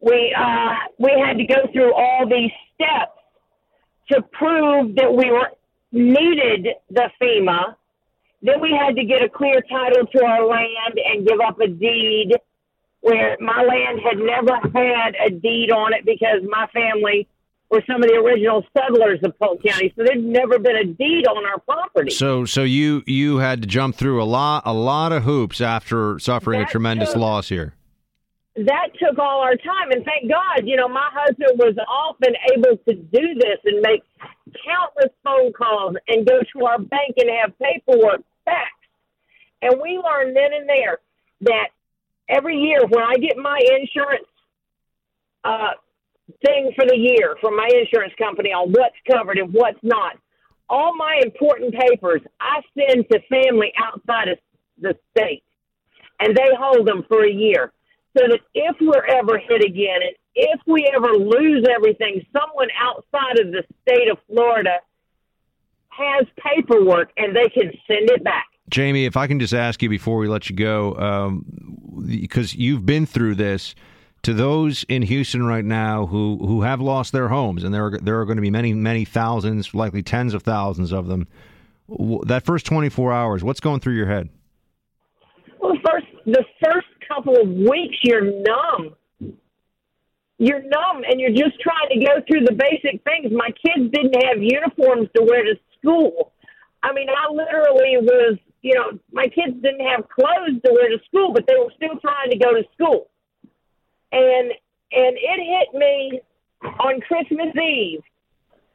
We uh we had to go through all these steps to prove that we were needed the FEMA. Then we had to get a clear title to our land and give up a deed where my land had never had a deed on it because my family were some of the original settlers of Polk County, so there'd never been a deed on our property. So so you you had to jump through a lot a lot of hoops after suffering a tremendous took- loss here. that took all our time and thank god you know my husband was often able to do this and make countless phone calls and go to our bank and have paperwork faxed and we learned then and there that every year when i get my insurance uh, thing for the year from my insurance company on what's covered and what's not all my important papers i send to family outside of the state and they hold them for a year so that if we're ever hit again and if we ever lose everything, someone outside of the state of Florida has paperwork and they can send it back. Jamie, if I can just ask you before we let you go, um, because you've been through this, to those in Houston right now who, who have lost their homes, and there are, there are going to be many, many thousands, likely tens of thousands of them, that first 24 hours, what's going through your head? Well, the first the first couple of weeks you're numb. You're numb and you're just trying to go through the basic things. My kids didn't have uniforms to wear to school. I mean, I literally was, you know, my kids didn't have clothes to wear to school, but they were still trying to go to school. And and it hit me on Christmas Eve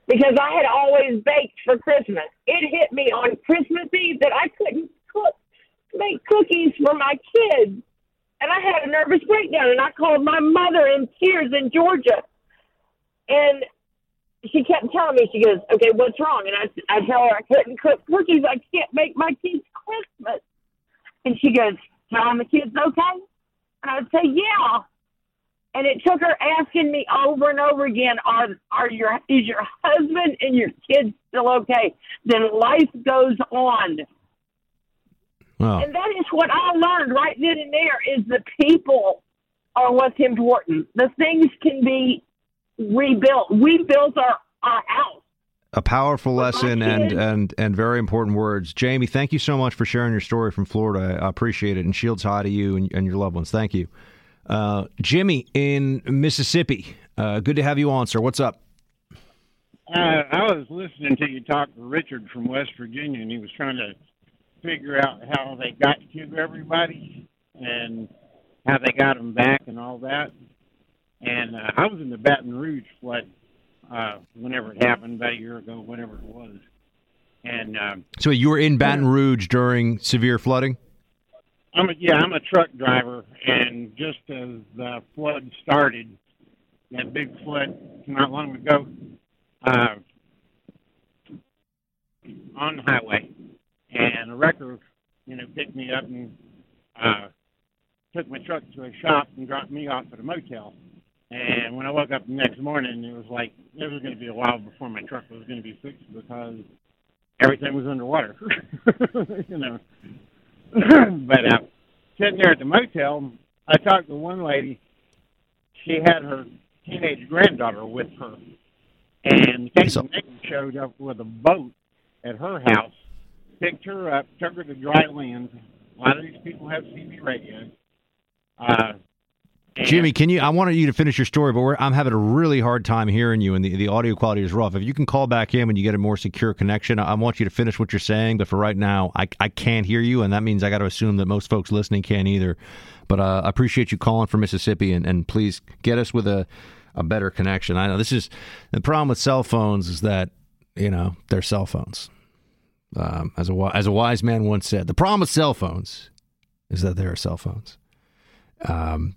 because I had always baked for Christmas. It hit me on Christmas Eve that I couldn't cook make cookies for my kids. And I had a nervous breakdown and I called my mother in tears in Georgia. And she kept telling me, she goes, okay, what's wrong? And I, I tell her I couldn't cook cookies. I can't make my kids Christmas. And she goes, telling the kids okay? And I'd say, yeah. And it took her asking me over and over again, are, are your, is your husband and your kids still okay? Then life goes on. Well, And that is what I learned right then and there is the people are what's important. The things can be rebuilt. We built our, our house. A powerful lesson and, and, and very important words. Jamie, thank you so much for sharing your story from Florida. I appreciate it. And shields high to you and, and your loved ones. Thank you. Uh, Jimmy in Mississippi, uh, good to have you on, sir. What's up? Uh, I was listening to you talk to Richard from West Virginia, and he was trying to figure out how they got to everybody and how they got them back and all that. And uh, I was in the Baton Rouge flood uh, whenever it happened, about a year ago, whenever it was. And um, So you were in Baton Rouge during severe flooding? I'm a, yeah, I'm a truck driver, and just as the flood started, that big flood not long ago, uh, on the highway, and a wrecker, you know, picked me up and uh, took my truck to a shop and dropped me off at a motel. And when I woke up the next morning, it was like it was going to be a while before my truck was going to be fixed because everything was underwater. you know. but uh, sitting there at the motel, I talked to one lady. She had her teenage granddaughter with her, and Casey showed up with a boat at her house, picked her up, took her to dry land. A lot of these people have CB radios. Uh, Jimmy, can you? I wanted you to finish your story, but I'm having a really hard time hearing you, and the, the audio quality is rough. If you can call back in when you get a more secure connection, I, I want you to finish what you're saying. But for right now, I, I can't hear you, and that means I got to assume that most folks listening can't either. But uh, I appreciate you calling from Mississippi, and, and please get us with a, a better connection. I know this is the problem with cell phones is that you know they're cell phones. Um, as a as a wise man once said, the problem with cell phones is that they are cell phones. Um,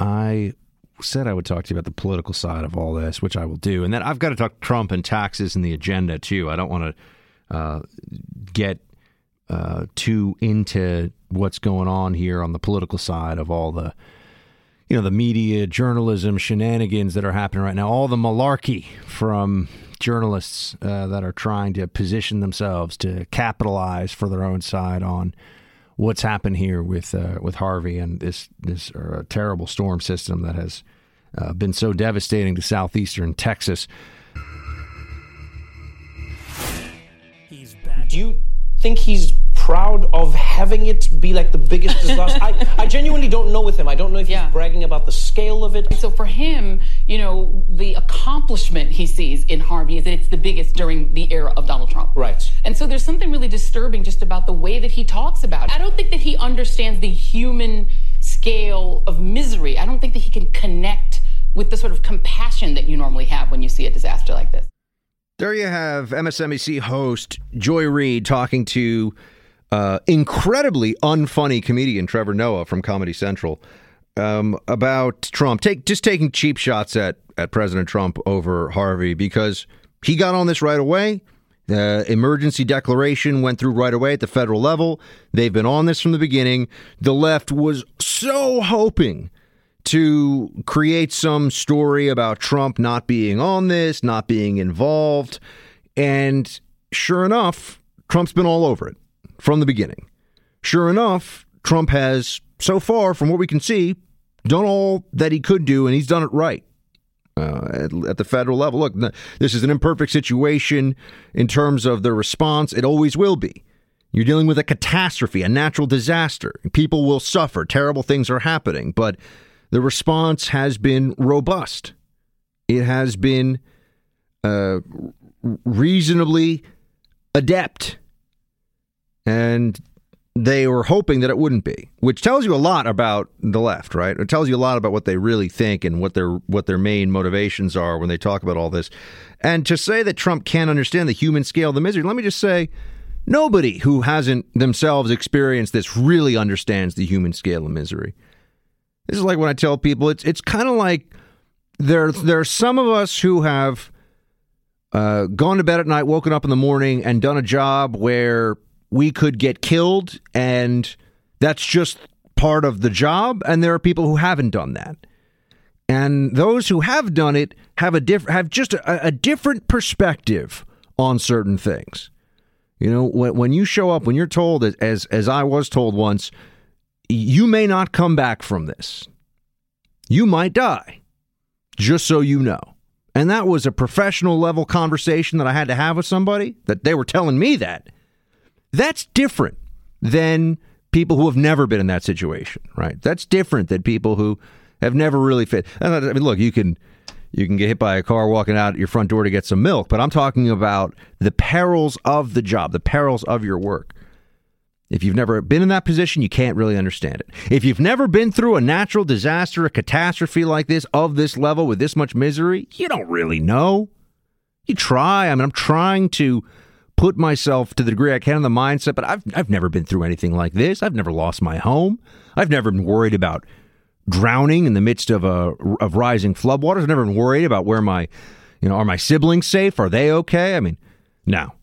I said I would talk to you about the political side of all this, which I will do, and then I've got to talk Trump and taxes and the agenda too. I don't want to uh, get uh, too into what's going on here on the political side of all the you know the media journalism shenanigans that are happening right now all the malarkey from journalists uh, that are trying to position themselves to capitalize for their own side on what's happened here with uh, with Harvey and this this uh, terrible storm system that has uh, been so devastating to southeastern Texas. Do you think he's proud of having it be like the biggest disaster? I, I genuinely don't know with him. I don't know if he's bragging about the scale of it. So for him, you know, the accomplishment he sees in Harvey is that it's the biggest during the era of Donald Trump. Right. And so there's something really disturbing just about the way that he talks about it. I don't think that he understands the human scale of misery. I don't think that he can connect with the sort of compassion that you normally have when you see a disaster like this. There you have MSNBC host Joy Reid talking to uh, incredibly unfunny comedian Trevor Noah from Comedy Central um, about Trump. Take just taking cheap shots at at President Trump over Harvey because he got on this right away. The emergency declaration went through right away at the federal level. They've been on this from the beginning. The left was so hoping to create some story about Trump not being on this, not being involved. And sure enough, Trump's been all over it from the beginning. Sure enough, Trump has, so far, from what we can see, done all that he could do, and he's done it right. Uh, at, at, the federal level. Look, this is an imperfect situation in terms of the response. It always will be. You're dealing with a catastrophe, a natural disaster. People will suffer. Terrible things are happening. But the response has been robust. It has been uh, reasonably adept. And they were hoping that it wouldn't be, which tells you a lot about the left, right? It tells you a lot about what they really think and what their what their main motivations are when they talk about all this. And to say that Trump can't understand the human scale of the misery, let me just say nobody who hasn't themselves experienced this really understands the human scale of misery. This is like when I tell people it's it's kind of like there there are some of us who have uh, gone to bed at night, woken up in the morning, and done a job where we could get killed, and that's just part of the job. And there are people who haven't done that, and those who have done it have a diff- have just a, a different perspective on certain things. You know, when when you show up, when you're told, as as I was told once, you may not come back from this. You might die, just so you know. And that was a professional level conversation that I had to have with somebody that they were telling me that. That's different than people who have never been in that situation, right? That's different than people who have never really fit. I mean, look, you can you can get hit by a car walking out your front door to get some milk, but I'm talking about the perils of the job, the perils of your work. If you've never been in that position, you can't really understand it. If you've never been through a natural disaster, a catastrophe like this of this level with this much misery, you don't really know. You try. I mean, I'm trying to put myself to the degree I can in the mindset, but I've I've never been through anything like this. I've never lost my home. I've never been worried about drowning in the midst of a of rising floodwaters. I've never been worried about where my you know are my siblings safe? Are they okay? I mean, now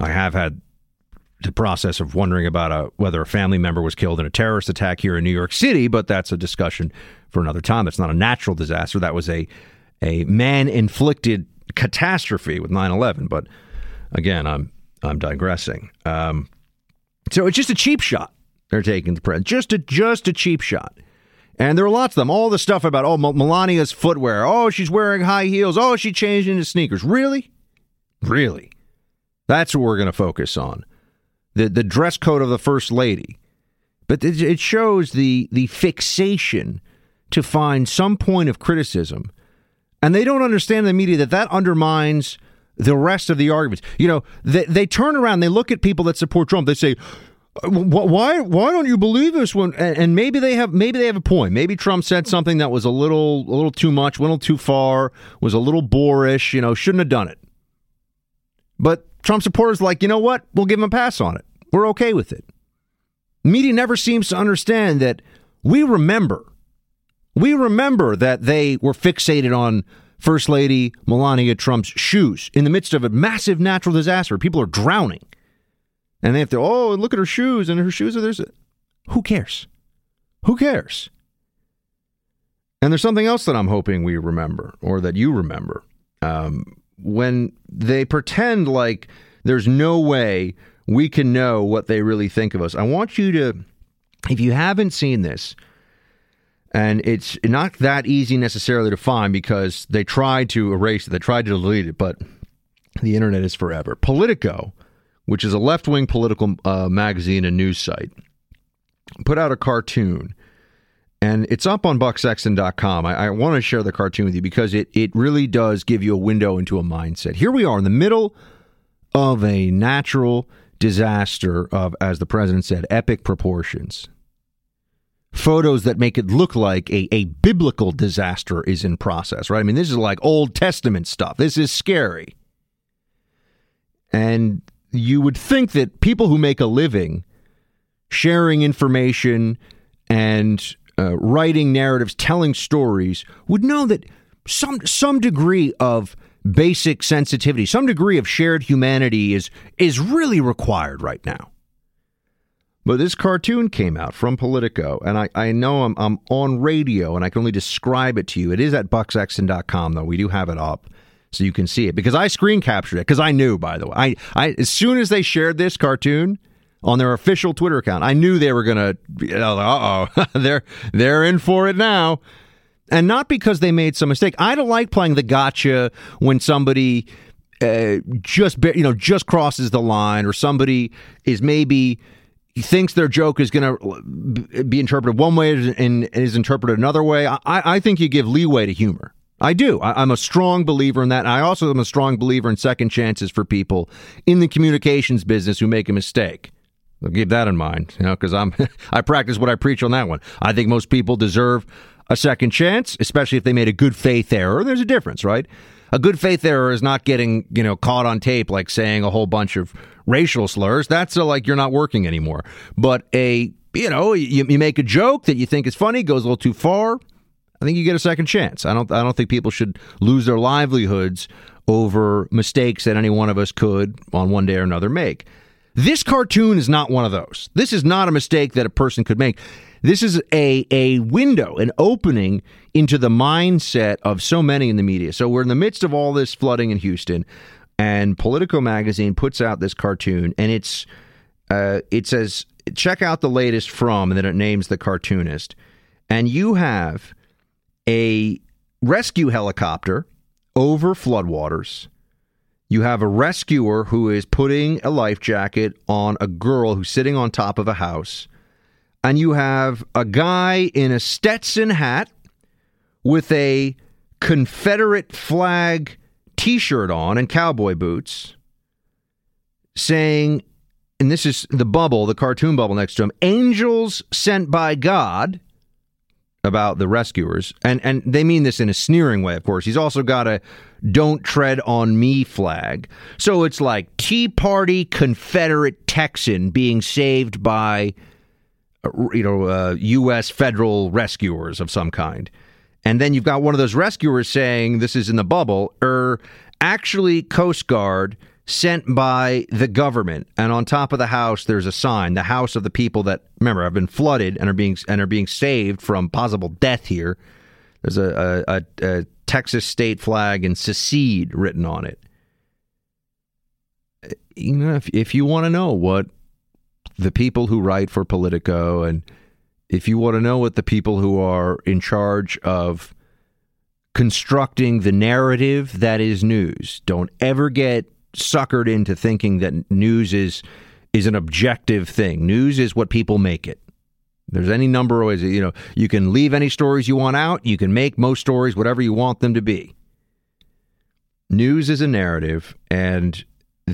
I have had the process of wondering about a, whether a family member was killed in a terrorist attack here in New York City, but that's a discussion for another time. It's not a natural disaster. That was a a man inflicted catastrophe with 9/11. But again, I'm I'm digressing. Um, so it's just a cheap shot they're taking the president. Just a just a cheap shot. And there are lots of them. All the stuff about oh Melania's footwear. Oh, she's wearing high heels. Oh, she changed into sneakers. Really, really. That's what we're going to focus on. The the dress code of the first lady. But it, it shows the the fixation to find some point of criticism, and they don't understand the media that that undermines the rest of the arguments. You know, they, they turn around, they look at people that support Trump, they say, why why don't you believe this one? And maybe they have maybe they have a point. Maybe trump said something that was a little a little too much went a little too far was a little boorish you know shouldn't have done it. But trump supporters like you know what? We'll give him a pass on it. We're okay with it. Media never seems to understand that we remember we remember that they were fixated on first lady melania trump's shoes in the midst of a massive natural disaster people are drowning and they have to, oh, look at her shoes, and her shoes are there's. A, who cares? Who cares? And there's something else that I'm hoping we remember, or that you remember. Um, when they pretend like there's no way we can know what they really think of us, I want you to, if you haven't seen this, and it's not that easy necessarily to find because they tried to erase it, they tried to delete it, but the internet is forever. Politico which is a left wing political uh, magazine and news site, put out a cartoon. And it's up on bucksexton.com. I, I want to share the cartoon with you because it, it really does give you a window into a mindset. Here we are in the middle of a natural disaster of, as the president said, epic proportions. Photos that make it look like a, a biblical disaster is in process, right? I mean, this is like Old Testament stuff. This is scary. And you would think that people who make a living sharing information and uh, writing narratives, telling stories, would know that some some degree of basic sensitivity, some degree of shared humanity is is really required right now. But this cartoon came out from Politico, and I, I know I'm, I'm on radio and I can only describe it to you. It is at bucksexton.com, though. We do have it up so you can see it because I screen captured it because I knew by the way I, I as soon as they shared this cartoon on their official Twitter account I knew they were gonna uh oh they're they're in for it now and not because they made some mistake I don't like playing the gotcha when somebody uh, just you know just crosses the line or somebody is maybe thinks their joke is going to be interpreted one way and is interpreted another way. I, I think you give leeway to humor. I do. I, am a strong believer in that. I also am a strong believer in second chances for people in the communications business who make a mistake. I'll keep that in mind, you know, because I'm I practice what I preach on that one. I think most people deserve a second chance, especially if they made a good faith error. There's a difference, right? A good faith error is not getting you know caught on tape like saying a whole bunch of racial slurs. That's a, like you're not working anymore. But a you know you, you make a joke that you think is funny goes a little too far I think you get a second chance. I don't I don't think people should lose their livelihoods over mistakes that any one of us could on one day or another make. This cartoon is not one of those. This is not a mistake that a person could make. This is a a window, an opening into the mindset of so many in the media. So we're in the midst of all this flooding in Houston, and Politico magazine puts out this cartoon, and it's uh, it says check out the latest from, and then it names the cartoonist, and you have a rescue helicopter over floodwaters. You have a rescuer who is putting a life jacket on a girl who's sitting on top of a house. And you have a guy in a Stetson hat with a Confederate flag t shirt on and cowboy boots saying, and this is the bubble, the cartoon bubble next to him angels sent by God about the rescuers, and and they mean this in a sneering way. Of course, he's also got a "Don't tread on me" flag. So it's like Tea Party Confederate Texan being saved by you know uh, U.S. federal rescuers of some kind, and then you've got one of those rescuers saying this is in the bubble, er, actually Coast Guard sent by the government, and on top of the house there's a sign, the house of the people that remember have been flooded and are being and are being saved from possible death here. There's a, a, a, a Texas state flag and secede written on it. You know, if if you want to know what the people who write for Politico and if you want to know what the people who are in charge of constructing the narrative that is news, don't ever get suckered into thinking that news is is an objective thing. News is what people make it. There's any number of ways, you know, you can leave any stories you want out, you can make most stories whatever you want them to be. News is a narrative, and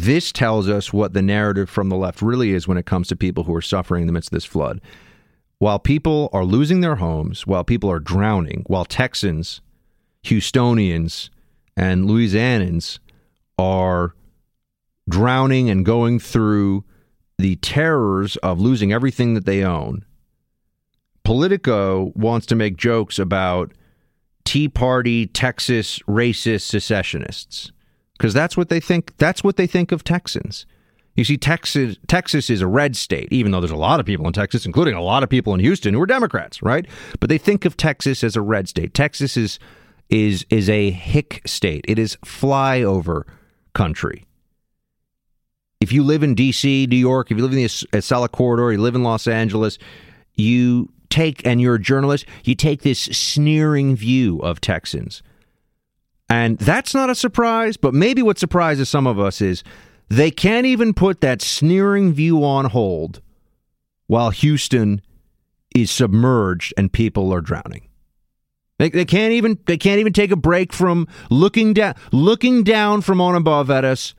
this tells us what the narrative from the left really is when it comes to people who are suffering in the midst of this flood. While people are losing their homes, while people are drowning, while Texans, Houstonians, and Louisianans are drowning and going through the terrors of losing everything that they own, Politico wants to make jokes about Tea Party Texas racist secessionists because that's what they think that's what they think of Texans. You see Texas Texas is a red state even though there's a lot of people in Texas including a lot of people in Houston who are Democrats, right? But they think of Texas as a red state. Texas is is is a hick state. It is flyover country if you live in D.C., New York, if you live in the Acela corridor, you live in Los Angeles, you take, and you're a journalist, you take this sneering view of Texans. And that's not a surprise, but maybe what surprises some of us is they can't even put that sneering view on hold while Houston is submerged and people are drowning. They, they can't even they can't even take a break from looking down looking down from on above at us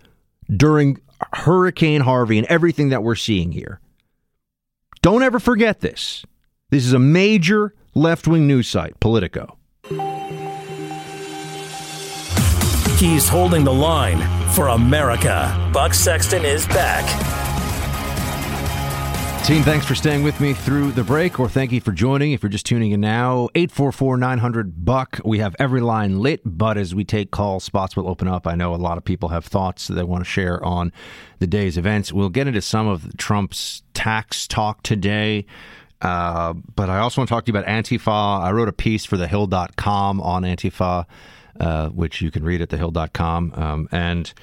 during Hurricane Harvey and everything that we're seeing here. Don't ever forget this. This is a major left wing news site, Politico. He's holding the line for America. Buck Sexton is back. Team, thanks for staying with me through the break, or thank you for joining. If you're just tuning in now, 844 900 Buck. We have every line lit, but as we take calls, spots will open up. I know a lot of people have thoughts that they want to share on the day's events. We'll get into some of Trump's tax talk today. Uh, but I also want to talk to you about Antifa. I wrote a piece for thehill.com on Antifa, uh, which you can read at thehill.com. Um, and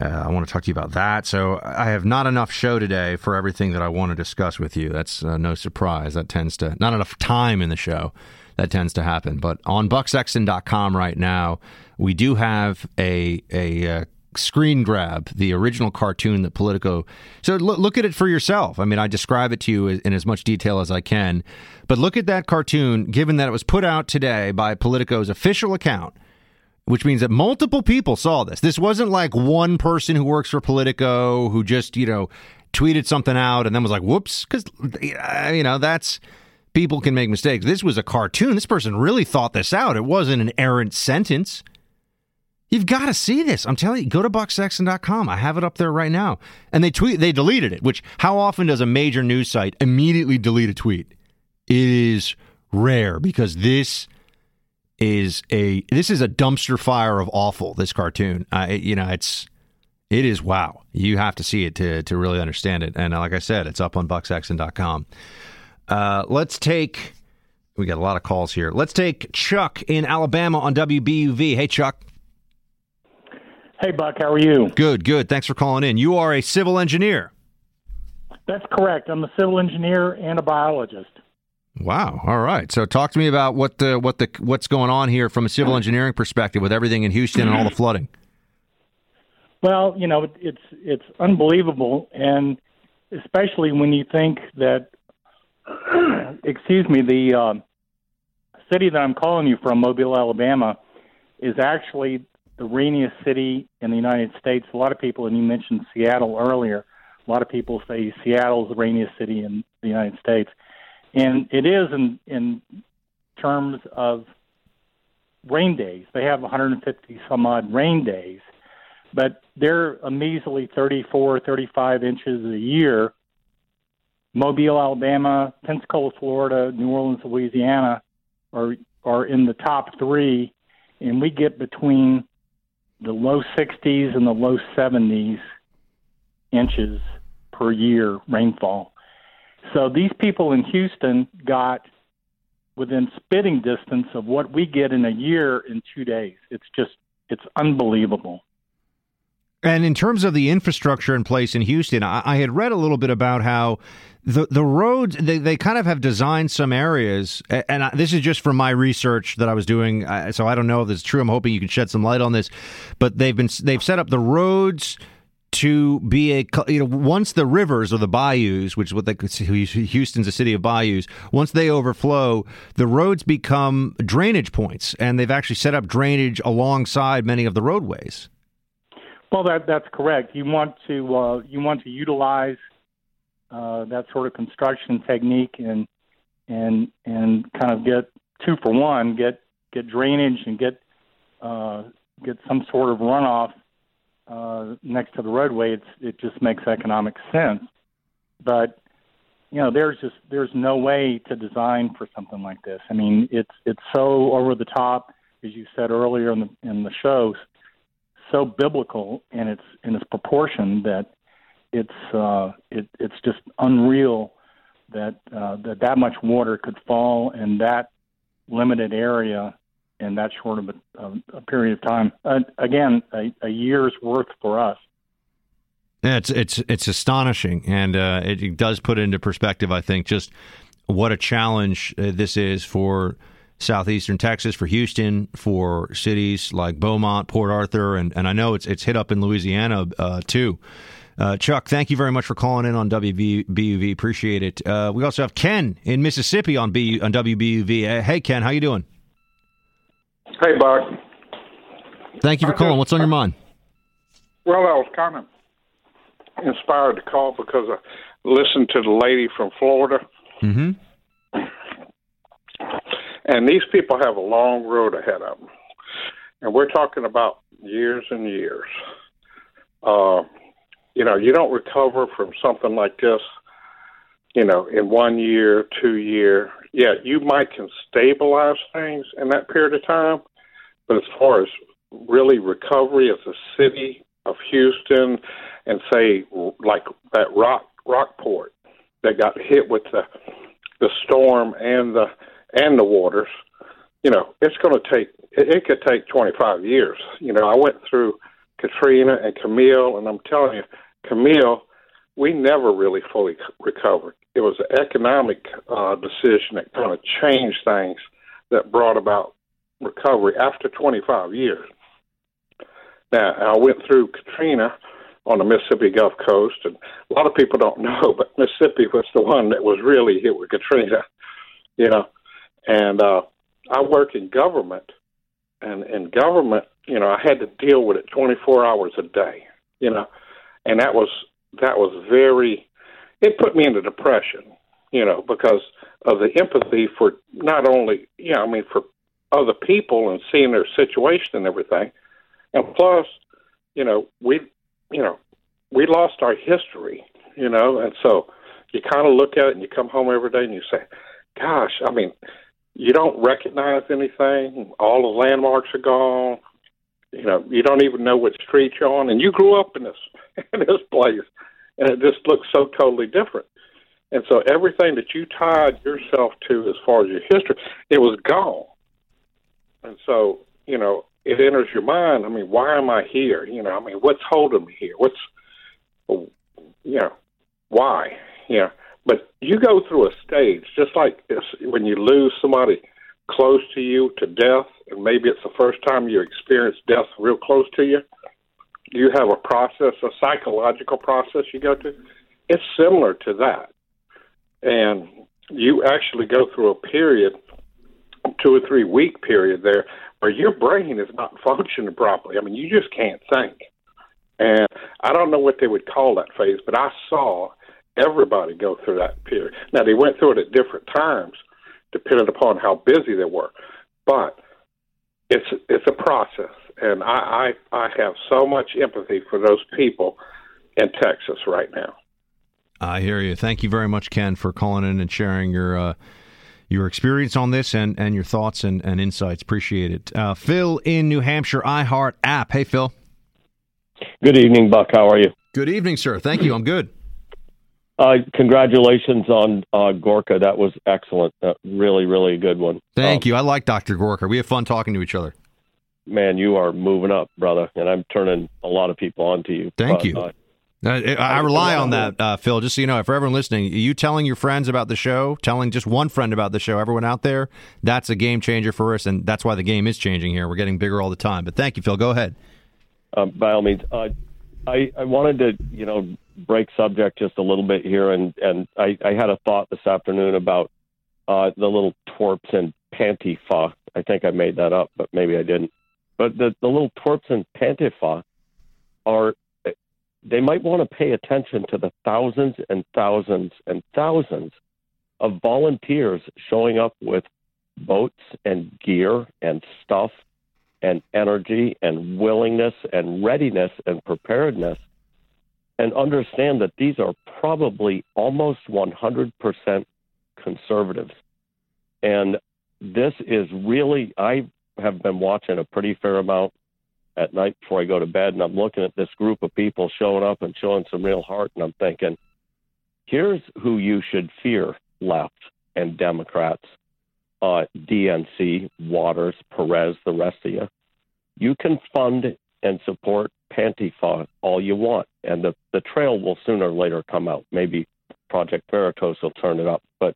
uh, I want to talk to you about that. So I have not enough show today for everything that I want to discuss with you. That's uh, no surprise. That tends to not enough time in the show. That tends to happen. But on bucksexton.com right now, we do have a a uh, screen grab, the original cartoon that Politico. So look, look at it for yourself. I mean, I describe it to you in as much detail as I can, but look at that cartoon. Given that it was put out today by Politico's official account which means that multiple people saw this. This wasn't like one person who works for Politico who just, you know, tweeted something out and then was like, whoops, because, uh, you know, that's people can make mistakes. This was a cartoon. This person really thought this out. It wasn't an errant sentence. You've got to see this. I'm telling you, go to bucksexton.com. I have it up there right now. And they tweet they deleted it, which how often does a major news site immediately delete a tweet? It is rare because this is a this is a dumpster fire of awful. This cartoon, I you know, it's it is wow. You have to see it to to really understand it. And like I said, it's up on bucksexton.com. Uh, let's take. We got a lot of calls here. Let's take Chuck in Alabama on WBUV. Hey, Chuck. Hey, Buck. How are you? Good, good. Thanks for calling in. You are a civil engineer. That's correct. I'm a civil engineer and a biologist. Wow. All right. So talk to me about what the what the what's going on here from a civil engineering perspective with everything in Houston and all the flooding. Well, you know, it's it's unbelievable, and especially when you think that, excuse me, the uh, city that I'm calling you from, Mobile, Alabama, is actually the rainiest city in the United States. A lot of people, and you mentioned Seattle earlier. A lot of people say Seattle's the rainiest city in the United States and it is in in terms of rain days. They have 150 some odd rain days, but they're a measly 34, 35 inches a year. Mobile, Alabama, Pensacola, Florida, New Orleans, Louisiana are are in the top three, and we get between the low 60s and the low 70s inches per year rainfall. So these people in Houston got within spitting distance of what we get in a year in two days. It's just, it's unbelievable. And in terms of the infrastructure in place in Houston, I, I had read a little bit about how the the roads they, they kind of have designed some areas, and I, this is just from my research that I was doing. Uh, so I don't know if this is true. I'm hoping you can shed some light on this. But they've been they've set up the roads to be a you know once the rivers or the bayous, which is what they Houston's a city of bayous, once they overflow, the roads become drainage points, and they've actually set up drainage alongside many of the roadways. Well, that that's correct. You want to uh, you want to utilize uh, that sort of construction technique and and and kind of get two for one, get get drainage and get uh, get some sort of runoff uh, next to the roadway. It's it just makes economic sense. But you know, there's just there's no way to design for something like this. I mean, it's it's so over the top, as you said earlier in the in the show, so biblical in its in its proportion that it's uh, it, it's just unreal that uh, that that much water could fall in that limited area in that short of a, a period of time. Uh, again, a, a, year's worth for us. It's it's it's astonishing, and uh, it, it, does put into perspective. I think just what a challenge uh, this is for southeastern Texas, for Houston, for cities like Beaumont, Port Arthur, and, and I know it's it's hit up in Louisiana uh, too. Uh, Chuck, thank you very much for calling in on WBUV. Appreciate it. Uh, we also have Ken in Mississippi on B on WBUV. Uh, hey, Ken, how you doing? Hey, Buck. Thank you for calling. What's on your mind? Well, I was kind of inspired to call because I listened to the lady from Florida. Mm-hmm. And these people have a long road ahead of them. And we're talking about years and years. Uh, you know, you don't recover from something like this, you know, in one year, two year. Yeah, you might can stabilize things in that period of time, but as far as really recovery as a city of Houston and say like that rock Rockport that got hit with the the storm and the and the waters, you know, it's going to take, it, it could take 25 years. You know, I went through Katrina and Camille, and I'm telling you, Camille, we never really fully recovered. It was an economic uh, decision that kind of changed things that brought about recovery after 25 years. Now, I went through Katrina on the Mississippi Gulf Coast, and a lot of people don't know, but Mississippi was the one that was really hit with Katrina. You know, and uh, I work in government, and in government, you know, I had to deal with it 24 hours a day, you know, and that was that was very. It put me into depression, you know, because of the empathy for not only, you know, I mean, for other people and seeing their situation and everything, and plus, you know, we, you know, we lost our history, you know, and so you kind of look at it and you come home every day and you say, "Gosh, I mean." you don't recognize anything. All the landmarks are gone. You know, you don't even know what street you're on, and you grew up in this in this place, and it just looks so totally different. And so everything that you tied yourself to as far as your history, it was gone. And so, you know, it enters your mind. I mean, why am I here? You know, I mean, what's holding me here? What's, you know, why? You know, but you go through a stage, just like when you lose somebody close to you to death, and maybe it's the first time you experience death real close to you. You have a process, a psychological process you go to. It's similar to that. And you actually go through a period, two or three week period there, where your brain is not functioning properly. I mean, you just can't think. And I don't know what they would call that phase, but I saw everybody go through that period. Now they went through it at different times, depending upon how busy they were, but it's it's a process, and I I, I have so much empathy for those people in Texas right now. I hear you. Thank you very much, Ken, for calling in and sharing your. Uh, your experience on this and, and your thoughts and, and insights. Appreciate it. Uh, Phil in New Hampshire, iHeart app. Hey, Phil. Good evening, Buck. How are you? Good evening, sir. Thank you. I'm good. Uh, congratulations on uh, Gorka. That was excellent. Uh, really, really good one. Thank um, you. I like Dr. Gorka. We have fun talking to each other. Man, you are moving up, brother, and I'm turning a lot of people on to you. Thank but, you. Uh, I, I rely on that, uh, Phil. Just so you know, for everyone listening, you telling your friends about the show, telling just one friend about the show, everyone out there, that's a game changer for us, and that's why the game is changing here. We're getting bigger all the time. But thank you, Phil. Go ahead. Um, by all means, uh, I, I wanted to, you know, break subject just a little bit here, and and I, I had a thought this afternoon about uh, the little twerps and pantifa. I think I made that up, but maybe I didn't. But the the little twerps in pantifa are they might want to pay attention to the thousands and thousands and thousands of volunteers showing up with boats and gear and stuff and energy and willingness and readiness and preparedness and understand that these are probably almost 100% conservatives. And this is really, I have been watching a pretty fair amount at night before I go to bed, and I'm looking at this group of people showing up and showing some real heart, and I'm thinking, here's who you should fear left and Democrats, uh, DNC, Waters, Perez, the rest of you. You can fund and support Pantifa all you want, and the, the trail will sooner or later come out. Maybe Project Veritas will turn it up, but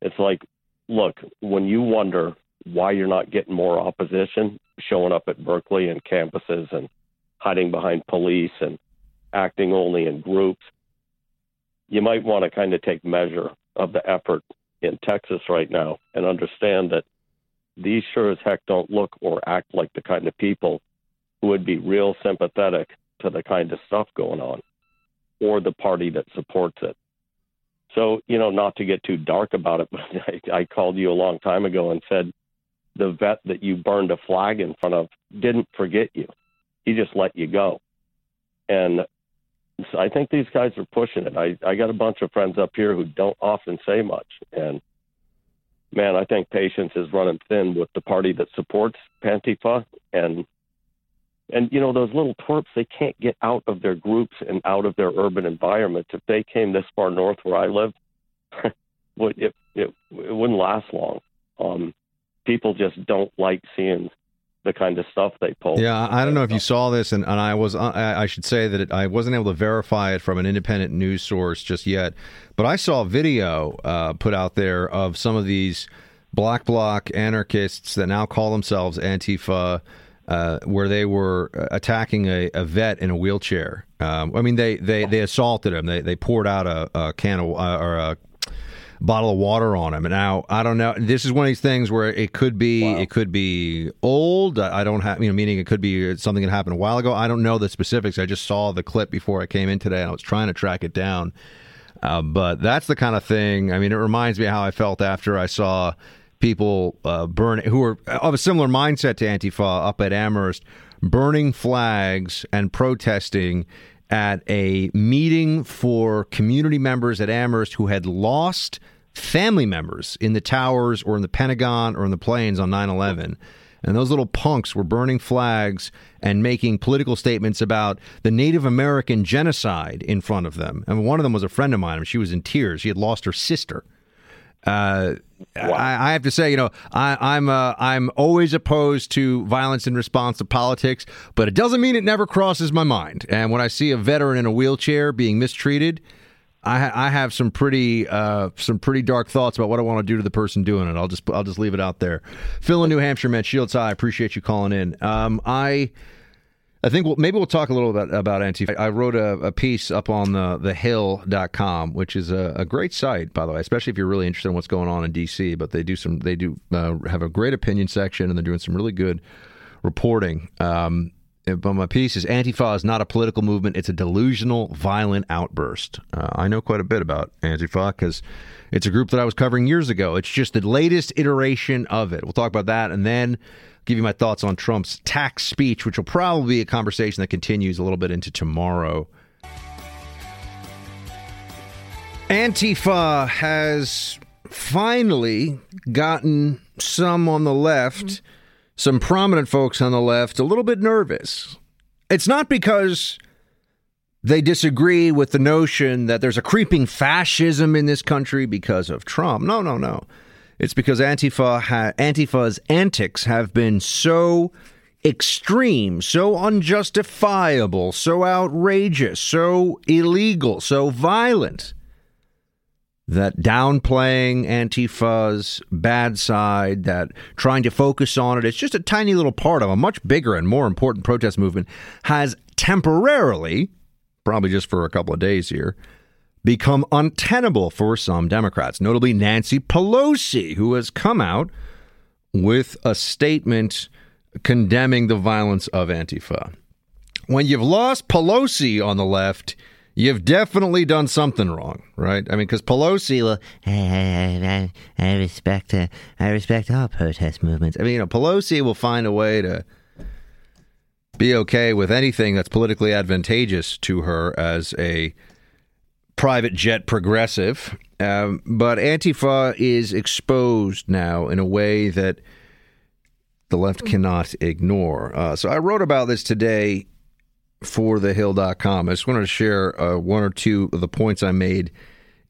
it's like, look, when you wonder why you're not getting more opposition showing up at Berkeley and campuses and hiding behind police and acting only in groups, you might want to kind of take measure of the effort in Texas right now and understand that these sure as heck don't look or act like the kind of people who would be real sympathetic to the kind of stuff going on or the party that supports it. So, you know, not to get too dark about it, but I, I called you a long time ago and said, the vet that you burned a flag in front of didn't forget you. He just let you go. And so I think these guys are pushing it. I, I got a bunch of friends up here who don't often say much. And man, I think patience is running thin with the party that supports Pantifa and and you know those little twerps they can't get out of their groups and out of their urban environments. If they came this far north where I live, it, it it wouldn't last long. Um, people just don't like seeing the kind of stuff they pull. Yeah, I don't know if you saw this, and, and I was I, I should say that it, I wasn't able to verify it from an independent news source just yet, but I saw a video uh, put out there of some of these black bloc anarchists that now call themselves Antifa. Uh, where they were attacking a, a vet in a wheelchair. Um, I mean, they, they, they assaulted him. They, they poured out a, a can of uh, or a bottle of water on him. And now I don't know. This is one of these things where it could be wow. it could be old. I don't have you know meaning it could be something that happened a while ago. I don't know the specifics. I just saw the clip before I came in today. and I was trying to track it down. Uh, but that's the kind of thing. I mean, it reminds me how I felt after I saw people uh, burn who were of a similar mindset to Antifa up at Amherst, burning flags and protesting at a meeting for community members at Amherst who had lost family members in the towers or in the Pentagon or in the planes on 9 11. And those little punks were burning flags and making political statements about the Native American genocide in front of them. And one of them was a friend of mine. And she was in tears. She had lost her sister. Uh, I, I, have to say, you know, I, am I'm, uh, I'm always opposed to violence in response to politics, but it doesn't mean it never crosses my mind. And when I see a veteran in a wheelchair being mistreated, I, I have some pretty uh, some pretty dark thoughts about what I want to do to the person doing it. I'll just I'll just leave it out there. Phil in New Hampshire, man, Shields High. I appreciate you calling in. Um, I I think we'll, maybe we'll talk a little bit about Antifa. I wrote a, a piece up on the thehill.com, which is a, a, great site, by the way, especially if you're really interested in what's going on in D.C. But they do some, they do uh, have a great opinion section, and they're doing some really good reporting. Um, but my piece is Antifa is not a political movement; it's a delusional, violent outburst. Uh, I know quite a bit about Antifa because it's a group that I was covering years ago. It's just the latest iteration of it. We'll talk about that, and then give you my thoughts on Trump's tax speech, which will probably be a conversation that continues a little bit into tomorrow. Antifa has finally gotten some on the left, some prominent folks on the left, a little bit nervous. It's not because they disagree with the notion that there's a creeping fascism in this country because of Trump. No, no, no. It's because Antifa ha- Antifa's antics have been so extreme, so unjustifiable, so outrageous, so illegal, so violent that downplaying Antifa's bad side, that trying to focus on it, it's just a tiny little part of a much bigger and more important protest movement, has temporarily, probably just for a couple of days here, become untenable for some Democrats, notably Nancy Pelosi, who has come out with a statement condemning the violence of Antifa. When you've lost Pelosi on the left, you've definitely done something wrong, right? I mean, because Pelosi, well, I, I, I respect, uh, I respect all protest movements. I mean, you know, Pelosi will find a way to be okay with anything that's politically advantageous to her as a private jet progressive. Um, but Antifa is exposed now in a way that the left cannot ignore. Uh, so I wrote about this today for thehill.com. I just wanted to share uh, one or two of the points I made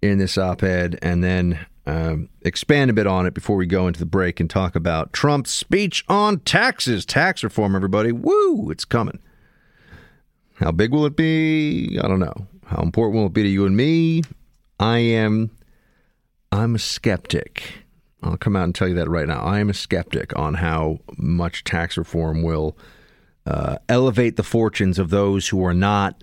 in this op ed and then um, expand a bit on it before we go into the break and talk about Trump's speech on taxes, tax reform, everybody. Woo, it's coming. How big will it be? I don't know. How important will it be to you and me? I am I'm a skeptic. I'll come out and tell you that right now. I am a skeptic on how much tax reform will uh, elevate the fortunes of those who are not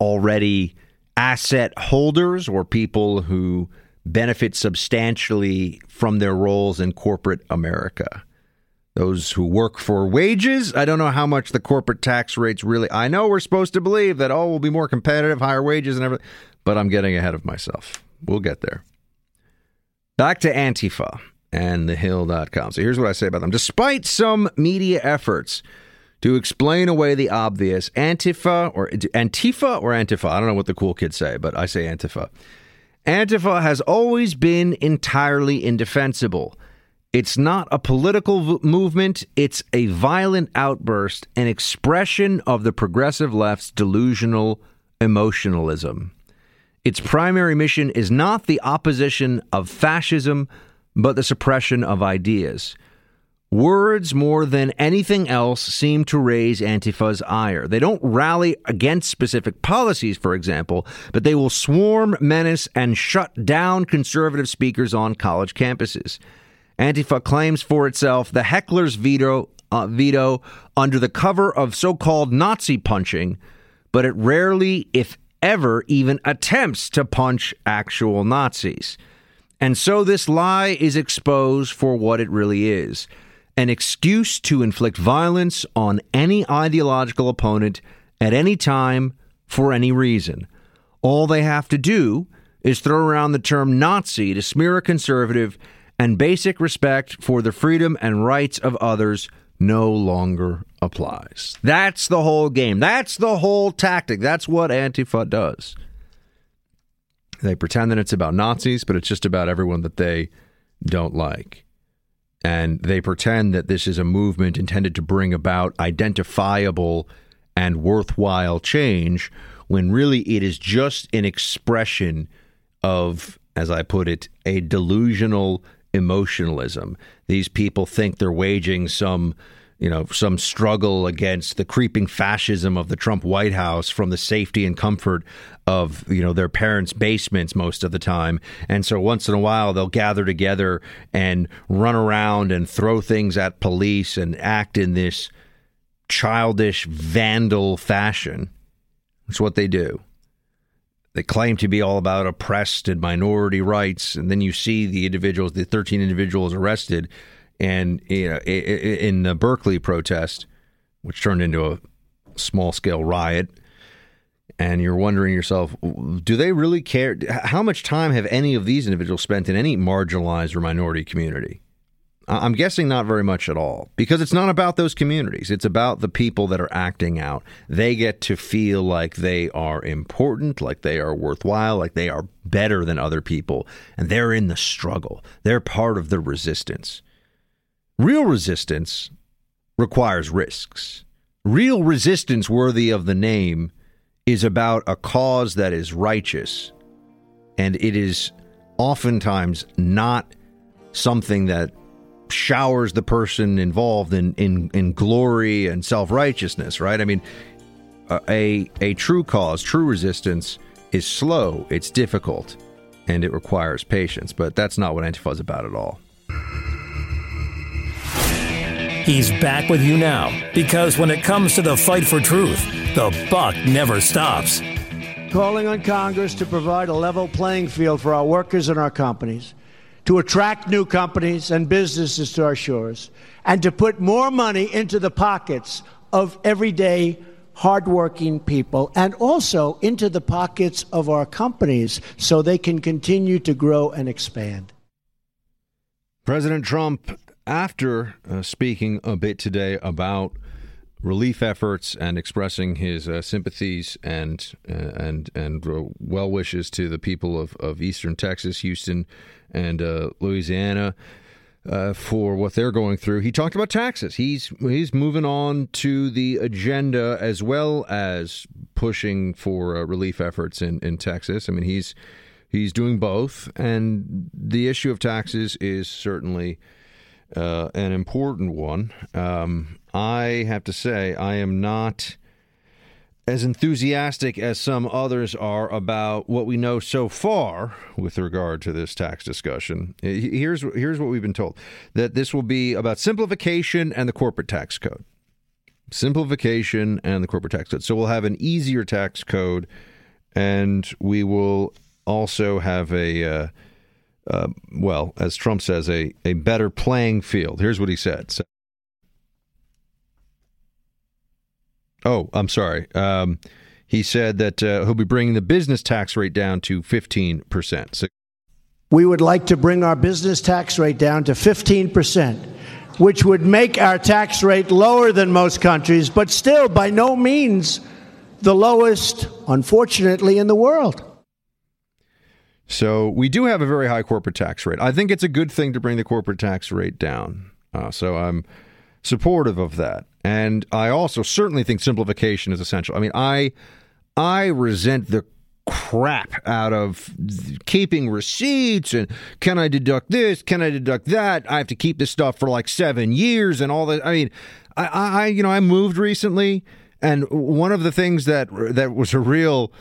already asset holders or people who benefit substantially from their roles in corporate America. Those who work for wages, I don't know how much the corporate tax rates really. I know we're supposed to believe that, oh, we'll be more competitive, higher wages and everything, but I'm getting ahead of myself. We'll get there. Back to Antifa and thehill.com. So here's what I say about them. Despite some media efforts to explain away the obvious, Antifa or Antifa or Antifa, I don't know what the cool kids say, but I say Antifa. Antifa has always been entirely indefensible. It's not a political v- movement, it's a violent outburst, an expression of the progressive left's delusional emotionalism. Its primary mission is not the opposition of fascism, but the suppression of ideas. Words, more than anything else, seem to raise Antifa's ire. They don't rally against specific policies, for example, but they will swarm, menace, and shut down conservative speakers on college campuses. Antifa claims for itself the heckler's veto, uh, veto under the cover of so called Nazi punching, but it rarely, if ever, even attempts to punch actual Nazis. And so this lie is exposed for what it really is an excuse to inflict violence on any ideological opponent at any time for any reason. All they have to do is throw around the term Nazi to smear a conservative, and basic respect for the freedom and rights of others no longer applies. That's the whole game. That's the whole tactic. That's what Antifa does. They pretend that it's about Nazis, but it's just about everyone that they don't like. And they pretend that this is a movement intended to bring about identifiable and worthwhile change when really it is just an expression of, as I put it, a delusional emotionalism. These people think they're waging some you know, some struggle against the creeping fascism of the Trump White House from the safety and comfort of, you know, their parents' basements most of the time. And so once in a while they'll gather together and run around and throw things at police and act in this childish vandal fashion. That's what they do. They claim to be all about oppressed and minority rights, and then you see the individuals, the 13 individuals arrested and you know, in the Berkeley protest, which turned into a small scale riot, and you're wondering yourself, do they really care? How much time have any of these individuals spent in any marginalized or minority community? I'm guessing not very much at all because it's not about those communities. It's about the people that are acting out. They get to feel like they are important, like they are worthwhile, like they are better than other people, and they're in the struggle. They're part of the resistance. Real resistance requires risks. Real resistance worthy of the name is about a cause that is righteous, and it is oftentimes not something that showers the person involved in in, in glory and self righteousness, right? I mean, a a true cause, true resistance is slow, it's difficult, and it requires patience. But that's not what Antifa is about at all. He's back with you now because when it comes to the fight for truth, the buck never stops. Calling on Congress to provide a level playing field for our workers and our companies to attract new companies and businesses to our shores, and to put more money into the pockets of everyday hardworking people and also into the pockets of our companies so they can continue to grow and expand. President Trump, after uh, speaking a bit today about relief efforts and expressing his uh, sympathies and uh, and and uh, well wishes to the people of, of eastern Texas, Houston, and uh, Louisiana uh, for what they're going through. He talked about taxes. He's he's moving on to the agenda as well as pushing for uh, relief efforts in, in Texas. I mean, he's he's doing both, and the issue of taxes is certainly. Uh, an important one. Um, I have to say, I am not as enthusiastic as some others are about what we know so far with regard to this tax discussion. Here's here's what we've been told that this will be about simplification and the corporate tax code. Simplification and the corporate tax code. So we'll have an easier tax code, and we will also have a uh, uh, well, as Trump says, a a better playing field. Here's what he said. So, Oh, I'm sorry. Um, he said that uh, he'll be bringing the business tax rate down to 15%. So- we would like to bring our business tax rate down to 15%, which would make our tax rate lower than most countries, but still by no means the lowest, unfortunately, in the world. So we do have a very high corporate tax rate. I think it's a good thing to bring the corporate tax rate down. Uh, so I'm supportive of that. And I also certainly think simplification is essential. I mean, I I resent the crap out of keeping receipts and can I deduct this? Can I deduct that? I have to keep this stuff for like seven years and all that. I mean, I, I you know, I moved recently, and one of the things that that was a real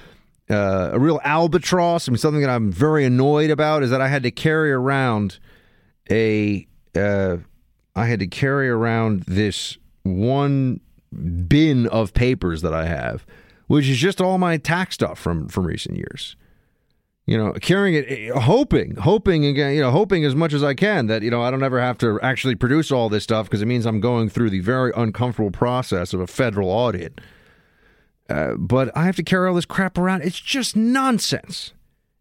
uh, a real albatross. I mean, something that I'm very annoyed about is that I had to carry around a uh, I had to carry around this one bin of papers that I have, which is just all my tax stuff from from recent years. You know, carrying it, hoping, hoping again, you know, hoping as much as I can that you know I don't ever have to actually produce all this stuff because it means I'm going through the very uncomfortable process of a federal audit. Uh, but I have to carry all this crap around. It's just nonsense.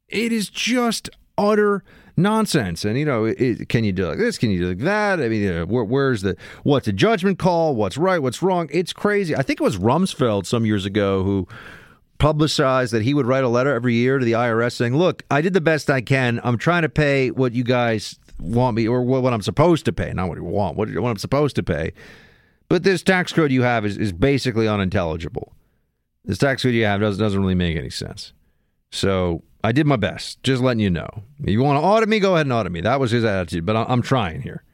It is just utter nonsense. And you know, it, can you do like this? Can you do like that? I mean, you know, where, where's the what's a judgment call? What's right? What's wrong? It's crazy. I think it was Rumsfeld some years ago who publicized that he would write a letter every year to the IRS saying, "Look, I did the best I can. I'm trying to pay what you guys want me, or what I'm supposed to pay, not what you want, what, what I'm supposed to pay." But this tax code you have is, is basically unintelligible. This tax code you have doesn't doesn't really make any sense. So I did my best, just letting you know. You want to audit me? Go ahead and audit me. That was his attitude, but I'm trying here.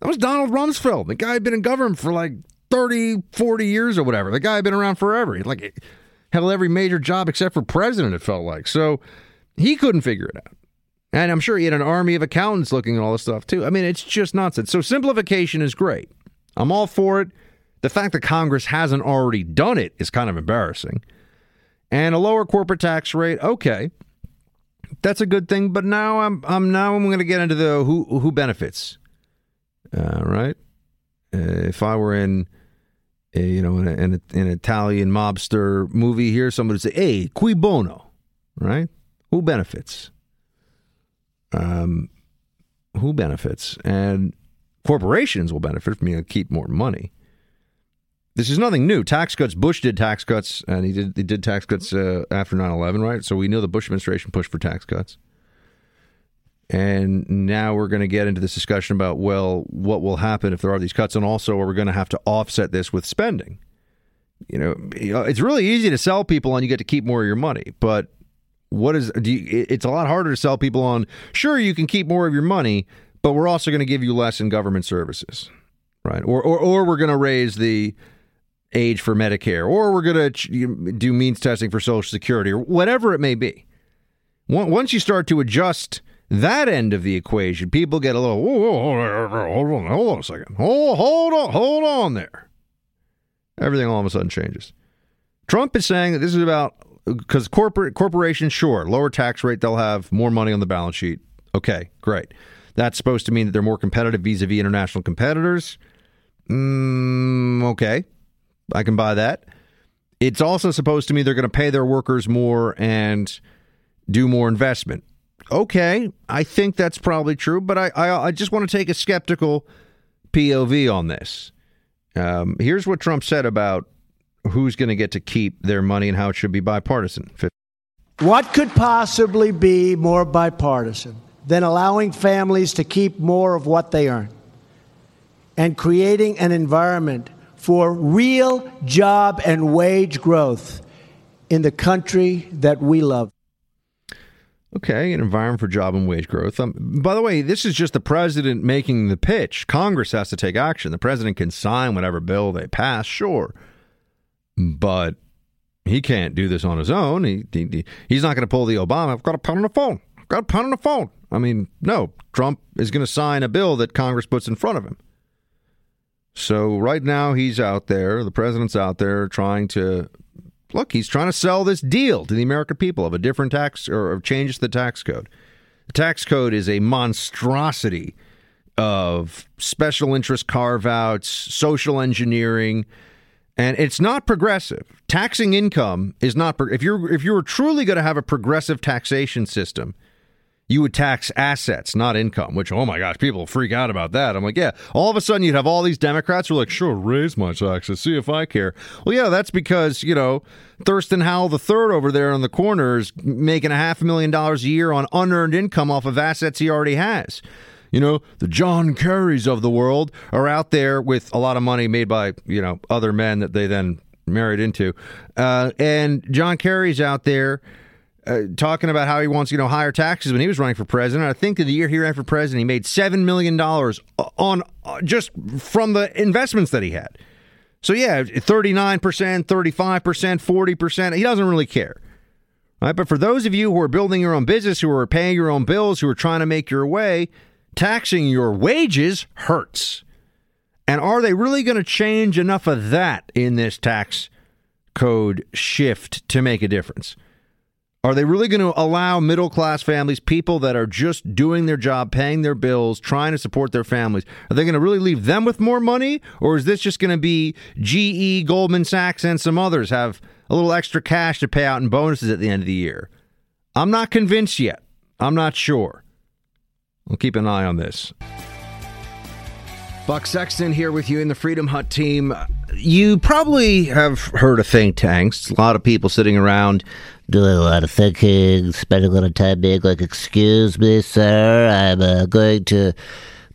That was Donald Rumsfeld. The guy had been in government for like 30, 40 years or whatever. The guy had been around forever. He like held every major job except for president, it felt like. So he couldn't figure it out. And I'm sure he had an army of accountants looking at all this stuff too. I mean, it's just nonsense. So simplification is great. I'm all for it. The fact that Congress hasn't already done it is kind of embarrassing. And a lower corporate tax rate, okay that's a good thing. But now I'm I'm now I'm going to get into the who who benefits. Uh, right? Uh, if I were in, a, you know, in, a, in a, an Italian mobster movie here, somebody would say, "Hey, cui bono," right? Who benefits? Um, who benefits? And Corporations will benefit from able keep more money. This is nothing new. Tax cuts. Bush did tax cuts, and he did he did tax cuts uh, after 9-11, right? So we know the Bush administration pushed for tax cuts. And now we're going to get into this discussion about well, what will happen if there are these cuts, and also are we going to have to offset this with spending? You know, it's really easy to sell people on you get to keep more of your money, but what is? Do you, it's a lot harder to sell people on. Sure, you can keep more of your money, but we're also going to give you less in government services, right? Or or, or we're going to raise the age for Medicare, or we're going to do means testing for Social Security, or whatever it may be. Once you start to adjust that end of the equation, people get a little, hold on, hold on a second. Hold, hold on, hold on there. Everything all of a sudden changes. Trump is saying that this is about because corporate corporations, sure, lower tax rate, they'll have more money on the balance sheet. Okay, great. That's supposed to mean that they're more competitive vis-a-vis international competitors. Mm, okay, I can buy that. It's also supposed to mean they're going to pay their workers more and do more investment okay, I think that's probably true, but I, I, I just want to take a skeptical POV on this. Um, here's what Trump said about who's going to get to keep their money and how it should be bipartisan. What could possibly be more bipartisan than allowing families to keep more of what they earn and creating an environment for real job and wage growth in the country that we love? Okay, an environment for job and wage growth. Um, by the way, this is just the president making the pitch. Congress has to take action. The president can sign whatever bill they pass, sure, but he can't do this on his own. He, he he's not going to pull the Obama. I've got a pound on the phone. I've got a pound on the phone. I mean, no, Trump is going to sign a bill that Congress puts in front of him. So right now he's out there. The president's out there trying to look, he's trying to sell this deal to the American people of a different tax or of changes to the tax code. The tax code is a monstrosity of special interest carve outs, social engineering, and it's not progressive. Taxing income is not if you're if you were truly going to have a progressive taxation system, you would tax assets, not income, which, oh my gosh, people freak out about that. I'm like, yeah, all of a sudden you'd have all these Democrats who are like, sure, raise my taxes, see if I care. Well, yeah, that's because, you know, Thurston Howell third over there on the corner is making a half a million dollars a year on unearned income off of assets he already has. You know, the John Kerrys of the world are out there with a lot of money made by, you know, other men that they then married into. Uh, and John Kerry's out there uh, talking about how he wants you know higher taxes when he was running for president. I think the year he ran for president, he made seven million dollars on uh, just from the investments that he had. So yeah, thirty nine percent, thirty five percent, forty percent. He doesn't really care. Right? But for those of you who are building your own business, who are paying your own bills, who are trying to make your way, taxing your wages hurts. And are they really going to change enough of that in this tax code shift to make a difference? Are they really going to allow middle class families, people that are just doing their job, paying their bills, trying to support their families, are they going to really leave them with more money? Or is this just going to be GE, Goldman Sachs, and some others have a little extra cash to pay out in bonuses at the end of the year? I'm not convinced yet. I'm not sure. We'll keep an eye on this. Buck Sexton here with you in the Freedom Hut team. You probably have heard of think tanks. A lot of people sitting around doing a lot of thinking, spending a lot of time being like, excuse me, sir, I'm uh, going to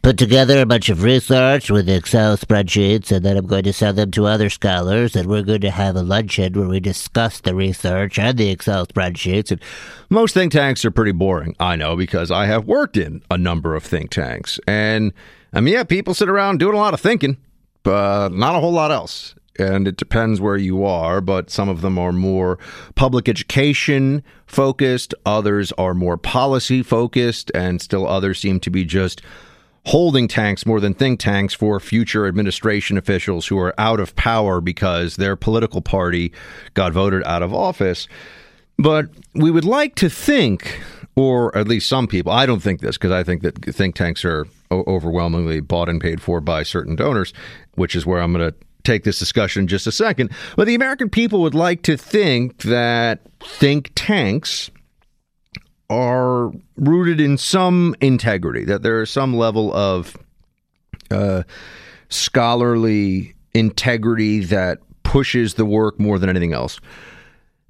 put together a bunch of research with Excel spreadsheets, and then I'm going to send them to other scholars, and we're going to have a luncheon where we discuss the research and the Excel spreadsheets. And most think tanks are pretty boring, I know, because I have worked in a number of think tanks. And I mean, yeah, people sit around doing a lot of thinking, but not a whole lot else and it depends where you are, but some of them are more public education focused, others are more policy focused, and still others seem to be just holding tanks more than think tanks for future administration officials who are out of power because their political party got voted out of office. But we would like to think, or at least some people, I don't think this because I think that think tanks are overwhelmingly bought and paid for by certain donors, which is where I'm going to take this discussion in just a second. But the American people would like to think that think tanks are rooted in some integrity, that there is some level of uh, scholarly integrity that pushes the work more than anything else.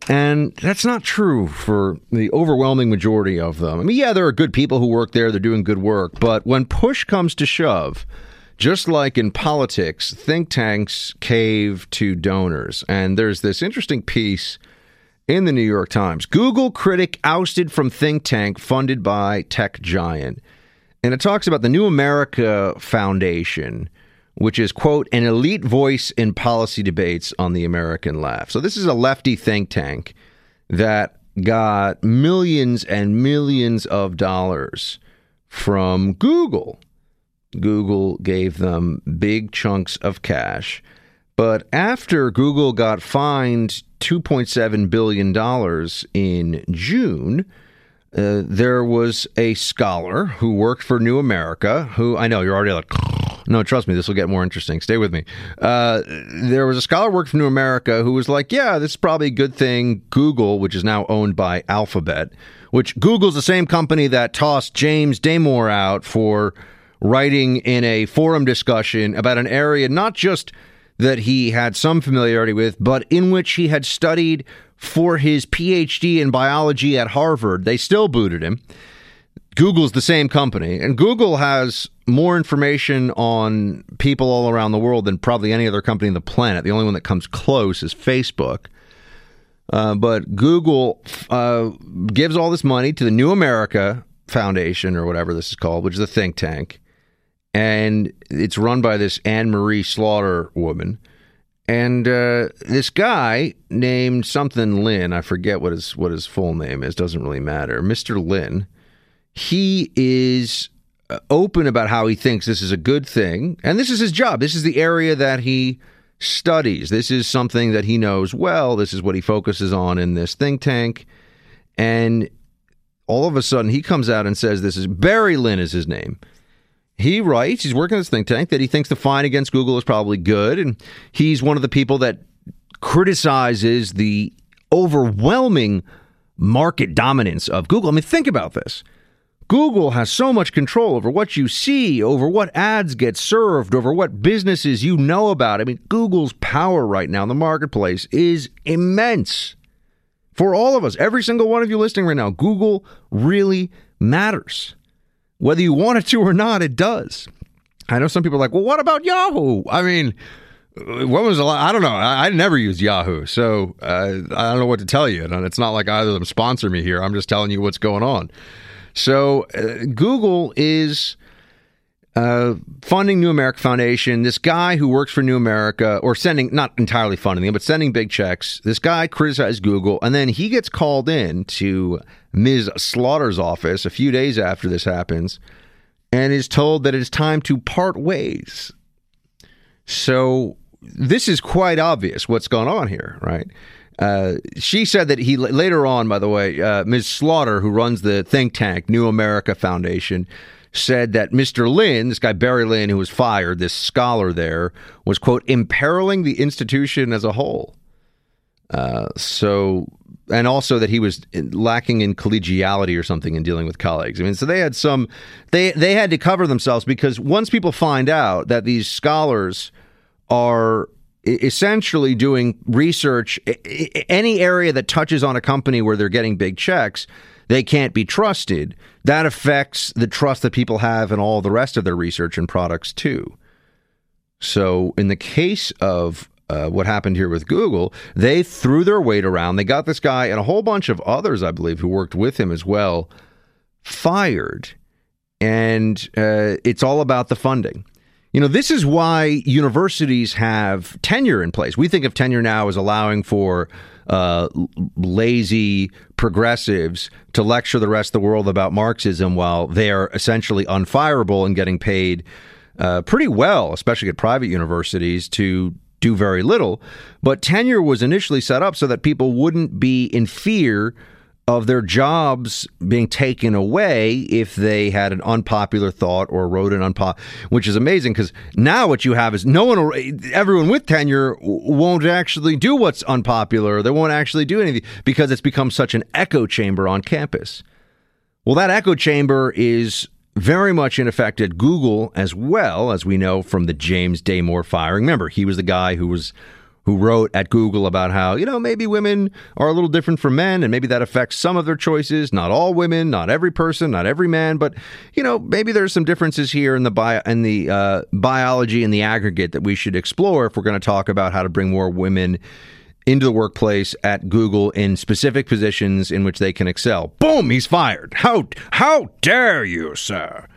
And that's not true for the overwhelming majority of them. I mean, yeah, there are good people who work there, they're doing good work. But when push comes to shove, just like in politics, think tanks cave to donors. And there's this interesting piece in the New York Times Google critic ousted from think tank funded by tech giant. And it talks about the New America Foundation which is, quote, an elite voice in policy debates on the American left. So this is a lefty think tank that got millions and millions of dollars from Google. Google gave them big chunks of cash. But after Google got fined $2.7 billion in June, uh, there was a scholar who worked for New America who I know you're already like, no, trust me, this will get more interesting. Stay with me. Uh, there was a scholar worked for New America who was like, yeah, this is probably a good thing. Google, which is now owned by Alphabet, which Google's the same company that tossed James Damore out for writing in a forum discussion about an area not just that he had some familiarity with, but in which he had studied for his PhD in biology at Harvard. They still booted him. Google's the same company, and Google has more information on people all around the world than probably any other company on the planet. The only one that comes close is Facebook. Uh, but Google uh, gives all this money to the New America Foundation, or whatever this is called, which is a think tank. And it's run by this Anne Marie Slaughter woman. And uh, this guy named something Lynn, I forget what his what his full name is, doesn't really matter. Mr. Lynn, he is Uh, open about how he thinks this is a good thing, and this is his job. This is the area that he studies. This is something that he knows well. This is what he focuses on in this think tank. And all of a sudden, he comes out and says, This is Barry Lynn, is his name. He writes, he's working this think tank, that he thinks the fine against Google is probably good. And he's one of the people that criticizes the overwhelming market dominance of Google. I mean, think about this. Google has so much control over what you see, over what ads get served, over what businesses you know about. I mean, Google's power right now in the marketplace is immense. For all of us, every single one of you listening right now, Google really matters. Whether you want it to or not, it does. I know some people are like, well, what about Yahoo? I mean, what was the last? I don't know. I, I never used Yahoo, so uh, I don't know what to tell you. And it's not like either of them sponsor me here. I'm just telling you what's going on. So uh, Google is uh, funding New America Foundation. This guy who works for New America, or sending, not entirely funding them, but sending big checks. This guy criticized Google, and then he gets called in to Ms. Slaughter's office a few days after this happens and is told that it's time to part ways. So this is quite obvious what's going on here, right? Uh, she said that he later on, by the way, uh, Ms. Slaughter, who runs the think tank New America Foundation, said that Mr. Lynn, this guy Barry Lynn, who was fired, this scholar there, was quote imperiling the institution as a whole. Uh, so, and also that he was lacking in collegiality or something in dealing with colleagues. I mean, so they had some, they they had to cover themselves because once people find out that these scholars are essentially doing research any area that touches on a company where they're getting big checks they can't be trusted that affects the trust that people have in all the rest of their research and products too so in the case of uh, what happened here with Google, they threw their weight around. They got this guy and a whole bunch of others, I believe, who worked with him as well, fired. And uh, it's all about the funding. You know, this is why universities have tenure in place. We think of tenure now as allowing for uh, lazy progressives to lecture the rest of the world about Marxism while they are essentially unfireable and getting paid uh, pretty well, especially at private universities, to do very little. But tenure was initially set up so that people wouldn't be in fear of their jobs being taken away if they had an unpopular thought or wrote an unpopular, which is amazing because now what you have is no one, everyone with tenure won't actually do what's unpopular. They won't actually do anything because it's become such an echo chamber on campus. Well, that echo chamber is very much in effect at Google as well, as we know from the James Damore firing. Remember, he was the guy who was who wrote at Google about how, you know, maybe women are a little different from men and maybe that affects some of their choices. Not all women, not every person, not every man, but, you know, maybe there's some differences here in the bio, in the uh, biology and the aggregate that we should explore if we're going to talk about how to bring more women into the workplace at Google in specific positions in which they can excel. Boom, he's fired. How how dare you, sir?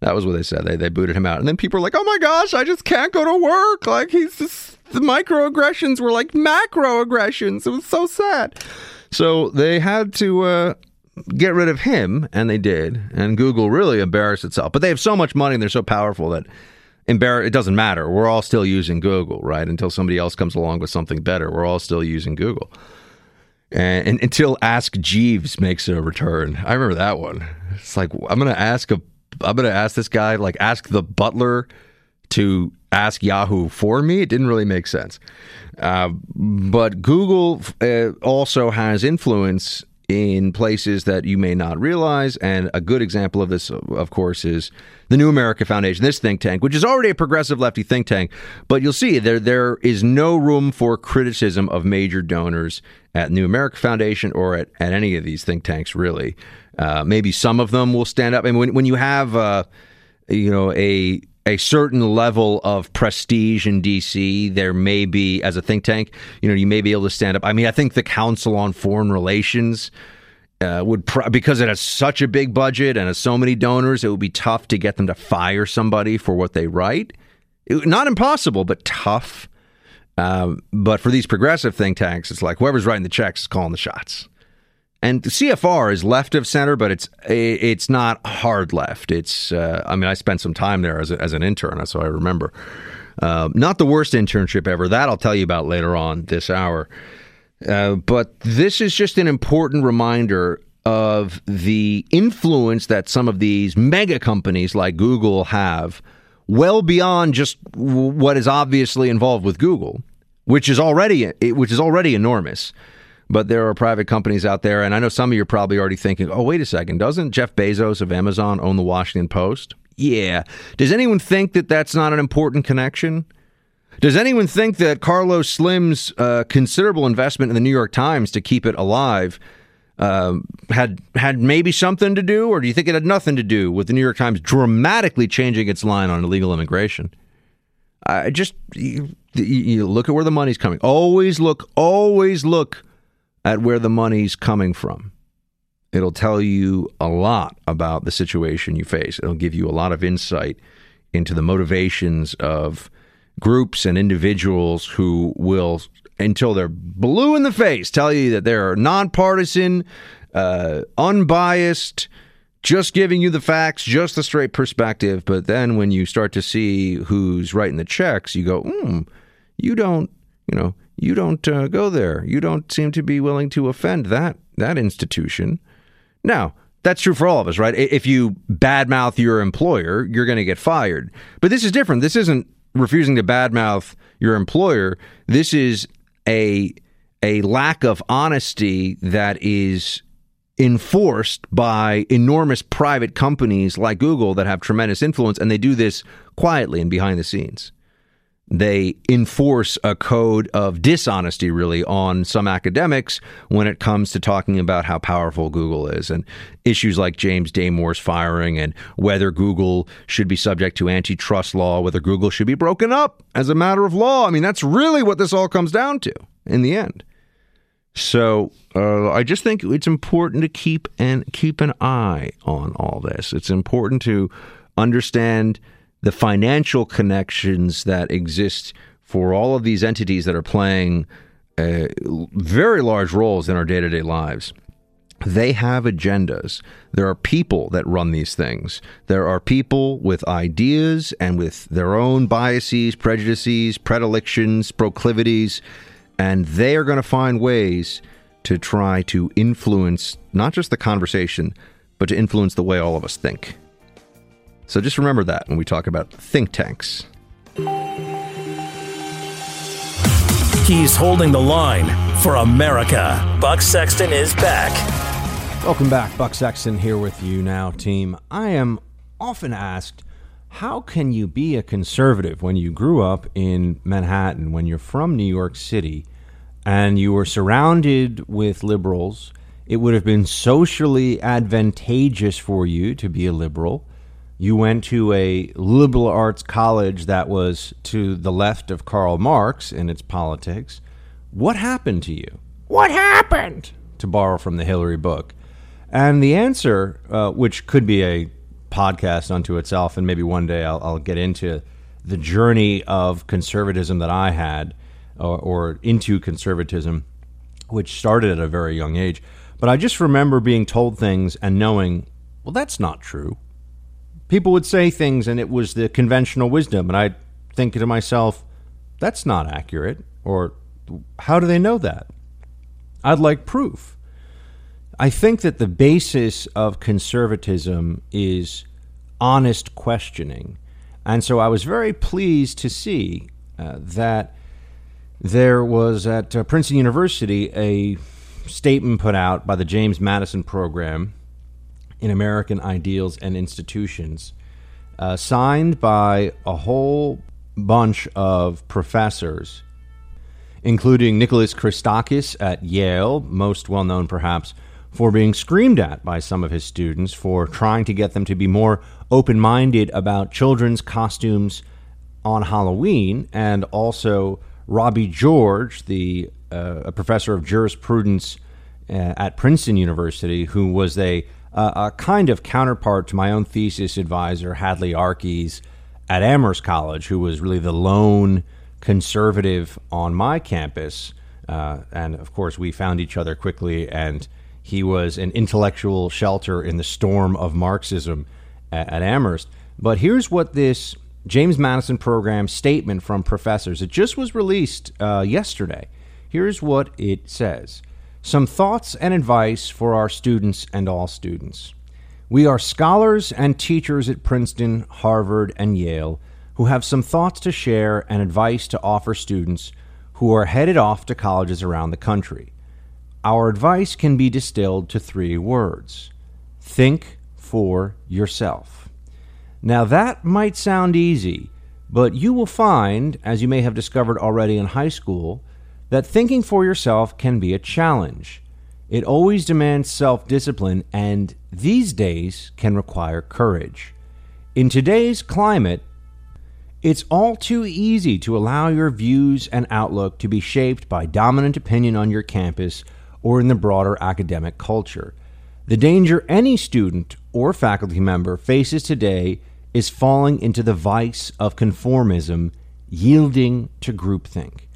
That was what they said. They they booted him out. And then people are like, "Oh my gosh, I just can't go to work." Like he's just the microaggressions were like macroaggressions. It was so sad. So they had to uh, get rid of him, and they did. And Google really embarrassed itself. But they have so much money and they're so powerful that embar- it doesn't matter. We're all still using Google, right? Until somebody else comes along with something better, we're all still using Google. And, and until Ask Jeeves makes a return, I remember that one. It's like I'm gonna ask a, I'm gonna ask this guy, like ask the butler to ask Yahoo for me. It didn't really make sense. Uh, but Google uh, also has influence in places that you may not realize. And a good example of this, of course, is the New America Foundation, this think tank, which is already a progressive lefty think tank. But you'll see there there is no room for criticism of major donors at New America Foundation or at, at any of these think tanks, really. Uh, maybe some of them will stand up. I mean, when, when you have, uh, you know, a a certain level of prestige in DC, there may be, as a think tank, you know, you may be able to stand up. I mean, I think the Council on Foreign Relations uh, would, because it has such a big budget and has so many donors, it would be tough to get them to fire somebody for what they write. It, not impossible, but tough. Um, but for these progressive think tanks, it's like whoever's writing the checks is calling the shots. And the CFR is left of center, but it's it's not hard left. It's uh, I mean I spent some time there as, a, as an intern, so I remember. Uh, not the worst internship ever. That I'll tell you about later on this hour. Uh, but this is just an important reminder of the influence that some of these mega companies like Google have, well beyond just what is obviously involved with Google, which is already which is already enormous. But there are private companies out there, and I know some of you are probably already thinking, oh, wait a second, doesn't Jeff Bezos of Amazon own the Washington Post? Yeah. Does anyone think that that's not an important connection? Does anyone think that Carlos Slim's uh, considerable investment in the New York Times to keep it alive uh, had had maybe something to do, or do you think it had nothing to do with the New York Times dramatically changing its line on illegal immigration? I just you, you look at where the money's coming. Always look, always look at where the money's coming from. It'll tell you a lot about the situation you face. It'll give you a lot of insight into the motivations of groups and individuals who will, until they're blue in the face, tell you that they're nonpartisan, uh, unbiased, just giving you the facts, just the straight perspective. But then when you start to see who's writing the checks, you go, hmm, you don't, you know, you don't uh, go there. You don't seem to be willing to offend that that institution. Now, that's true for all of us, right? If you badmouth your employer, you're going to get fired. But this is different. This isn't refusing to badmouth your employer. This is a a lack of honesty that is enforced by enormous private companies like Google that have tremendous influence and they do this quietly and behind the scenes they enforce a code of dishonesty really on some academics when it comes to talking about how powerful Google is and issues like James Damore's firing and whether Google should be subject to antitrust law, whether Google should be broken up as a matter of law. I mean, that's really what this all comes down to in the end. So uh, I just think it's important to keep and keep an eye on all this. It's important to understand the financial connections that exist for all of these entities that are playing uh, very large roles in our day to day lives. They have agendas. There are people that run these things. There are people with ideas and with their own biases, prejudices, predilections, proclivities, and they are going to find ways to try to influence not just the conversation, but to influence the way all of us think. So just remember that when we talk about think tanks. He's holding the line for America. Buck Sexton is back. Welcome back. Buck Sexton here with you now, team. I am often asked, how can you be a conservative when you grew up in Manhattan, when you're from New York City, and you were surrounded with liberals? It would have been socially advantageous for you to be a liberal. You went to a liberal arts college that was to the left of Karl Marx in its politics. What happened to you? What happened? To borrow from the Hillary book. And the answer, uh, which could be a podcast unto itself, and maybe one day I'll, I'll get into the journey of conservatism that I had, or, or into conservatism, which started at a very young age. But I just remember being told things and knowing, well, that's not true. People would say things, and it was the conventional wisdom, and I'd think to myself, that's not accurate, or how do they know that? I'd like proof. I think that the basis of conservatism is honest questioning. And so I was very pleased to see uh, that there was at uh, Princeton University a statement put out by the James Madison Program in American Ideals and Institutions, uh, signed by a whole bunch of professors, including Nicholas Christakis at Yale, most well known perhaps for being screamed at by some of his students for trying to get them to be more open minded about children's costumes on Halloween, and also Robbie George, the uh, a professor of jurisprudence uh, at Princeton University, who was a, a kind of counterpart to my own thesis advisor, Hadley Arkes, at Amherst College, who was really the lone conservative on my campus. Uh, and of course, we found each other quickly and he was an intellectual shelter in the storm of Marxism at, at Amherst. But here's what this James Madison program statement from professors, it just was released uh, yesterday. Here's what it says Some thoughts and advice for our students and all students. We are scholars and teachers at Princeton, Harvard, and Yale who have some thoughts to share and advice to offer students who are headed off to colleges around the country. Our advice can be distilled to three words think for yourself. Now, that might sound easy, but you will find, as you may have discovered already in high school, that thinking for yourself can be a challenge. It always demands self discipline and these days can require courage. In today's climate, it's all too easy to allow your views and outlook to be shaped by dominant opinion on your campus or in the broader academic culture. The danger any student or faculty member faces today is falling into the vice of conformism, yielding to groupthink.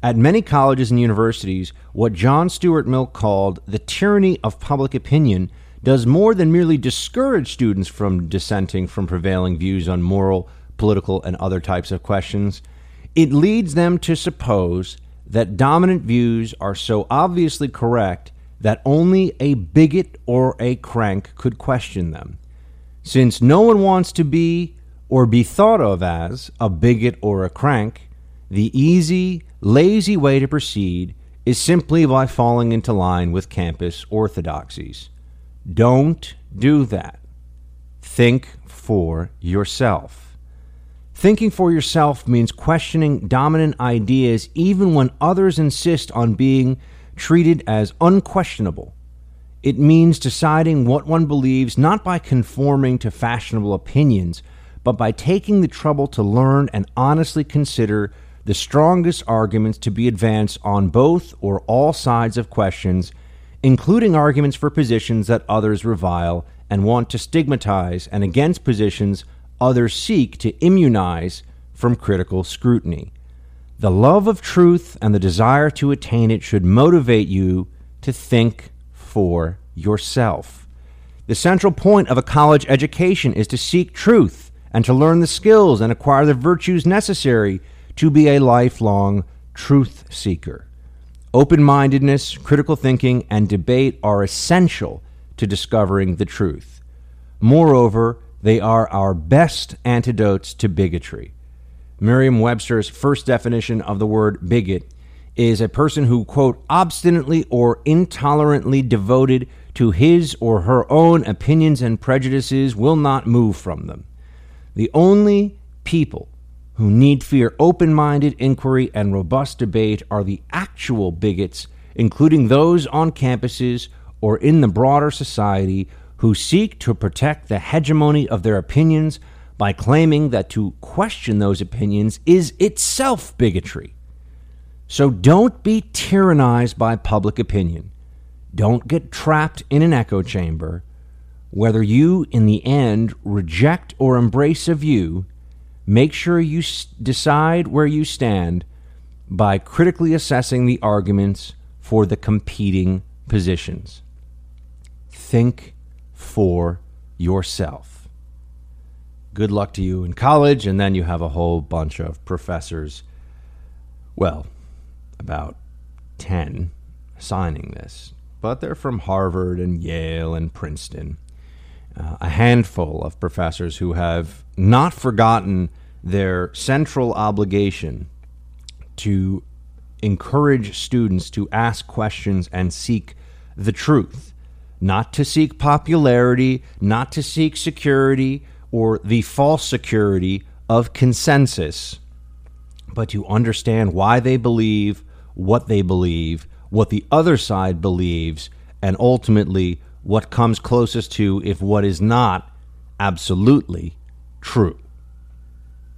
At many colleges and universities, what John Stuart Mill called the tyranny of public opinion does more than merely discourage students from dissenting from prevailing views on moral, political, and other types of questions. It leads them to suppose that dominant views are so obviously correct that only a bigot or a crank could question them. Since no one wants to be or be thought of as a bigot or a crank, the easy, lazy way to proceed is simply by falling into line with campus orthodoxies. Don't do that. Think for yourself. Thinking for yourself means questioning dominant ideas even when others insist on being treated as unquestionable. It means deciding what one believes not by conforming to fashionable opinions, but by taking the trouble to learn and honestly consider the strongest arguments to be advanced on both or all sides of questions, including arguments for positions that others revile and want to stigmatize, and against positions others seek to immunize from critical scrutiny. The love of truth and the desire to attain it should motivate you to think for yourself. The central point of a college education is to seek truth and to learn the skills and acquire the virtues necessary to be a lifelong truth seeker. Open mindedness, critical thinking, and debate are essential to discovering the truth. Moreover, they are our best antidotes to bigotry. Merriam Webster's first definition of the word bigot is a person who, quote, obstinately or intolerantly devoted to his or her own opinions and prejudices will not move from them. The only people who need fear open minded inquiry and robust debate are the actual bigots, including those on campuses or in the broader society who seek to protect the hegemony of their opinions by claiming that to question those opinions is itself bigotry. So don't be tyrannized by public opinion. Don't get trapped in an echo chamber. Whether you, in the end, reject or embrace a view, make sure you s- decide where you stand by critically assessing the arguments for the competing positions. Think for yourself. Good luck to you in college, and then you have a whole bunch of professors, well, about 10 signing this, but they're from Harvard and Yale and Princeton. Uh, a handful of professors who have not forgotten their central obligation to encourage students to ask questions and seek the truth, not to seek popularity, not to seek security or the false security of consensus, but to understand why they believe what they believe, what the other side believes, and ultimately what comes closest to if what is not absolutely true.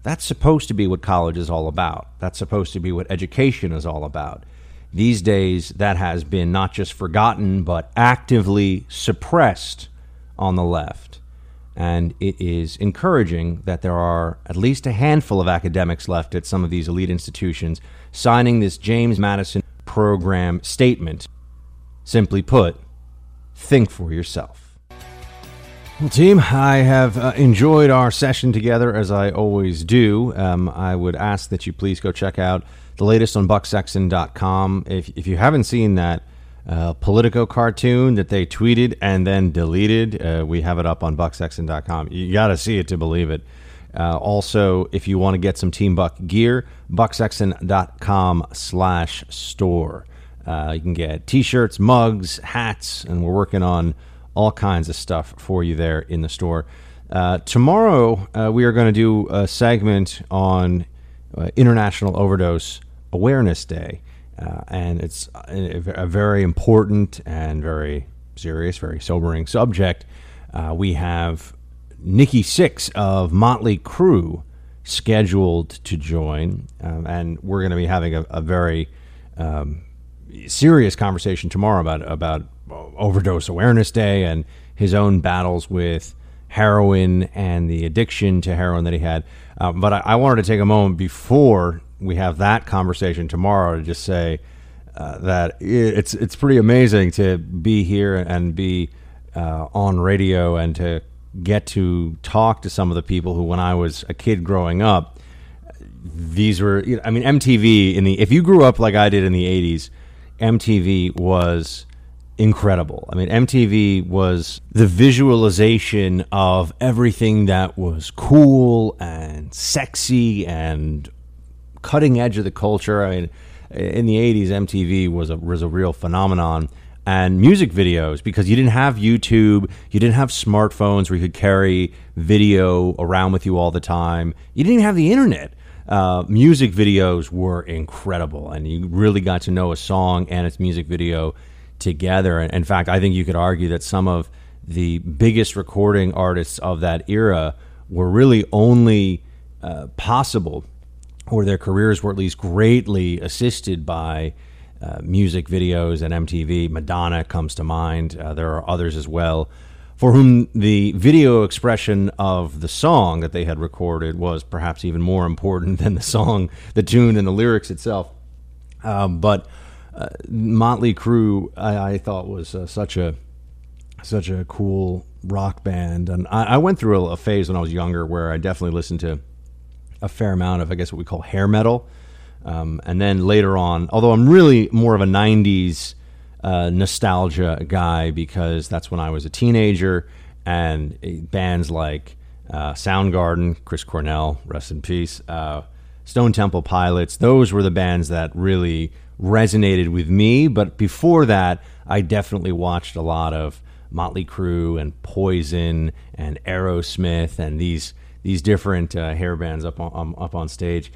That's supposed to be what college is all about. That's supposed to be what education is all about. These days, that has been not just forgotten, but actively suppressed on the left. And it is encouraging that there are at least a handful of academics left at some of these elite institutions signing this James Madison program statement. Simply put, think for yourself. Well, team, I have uh, enjoyed our session together as I always do. Um, I would ask that you please go check out the latest on bucksexton.com. If, if you haven't seen that uh, Politico cartoon that they tweeted and then deleted, uh, we have it up on bucksexton.com. You got to see it to believe it. Uh, also, if you want to get some Team Buck gear, bucksexton.com slash store. Uh, you can get t-shirts, mugs, hats, and we're working on all kinds of stuff for you there in the store. Uh, tomorrow, uh, we are going to do a segment on uh, International Overdose Awareness Day. Uh, and it's a, a, very important and very serious, very sobering subject. Uh, we have Nikki Sixx of Motley Crue scheduled to join, um, and we're going to be having a, a very um, serious conversation tomorrow about about overdose awareness day and his own battles with heroin and the addiction to heroin that he had. Um, but I, I, wanted to take a moment before we have that conversation tomorrow to just say uh, that it's it's pretty amazing to be here and be uh, on radio and to get to talk to some of the people who, when I was a kid growing up, these were. You know, I mean, MTV in the if you grew up like I did in the '80s, MTV was incredible. I mean, MTV was the visualization of everything that was cool and sexy and cutting edge of the culture. I mean, in the 80s, MTV was a, was a real phenomenon. And music videos, because you didn't have YouTube, you didn't have smartphones where you could carry video around with you all the time, you didn't even have the internet. Uh, music videos were incredible, and you really got to know a song and its music video together. In fact, I think you could argue that some of the biggest recording artists of that era were really only uh, possible, or their careers were at least greatly assisted by uh, music videos and MTV. Madonna comes to mind. Uh, there are others as well. For whom the video expression of the song that they had recorded was perhaps even more important than the song, the tune, and the lyrics itself. Um, but uh, Motley Crue, I, I thought was uh, such a such a cool rock band, and I, I went through a, a, phase when I was younger where I definitely listened to a fair amount of, I guess, what we call hair metal, um, and then later on, although I'm really more of a '90s uh, nostalgia guy because that's when I was a teenager, and bands like uh, Soundgarden, Chris Cornell, rest in peace. Uh, Stone Temple Pilots, those were the bands that really resonated with me. But before that, I definitely watched a lot of Motley Crue and Poison and Aerosmith and these these different uh, hair bands up on um, up on stage.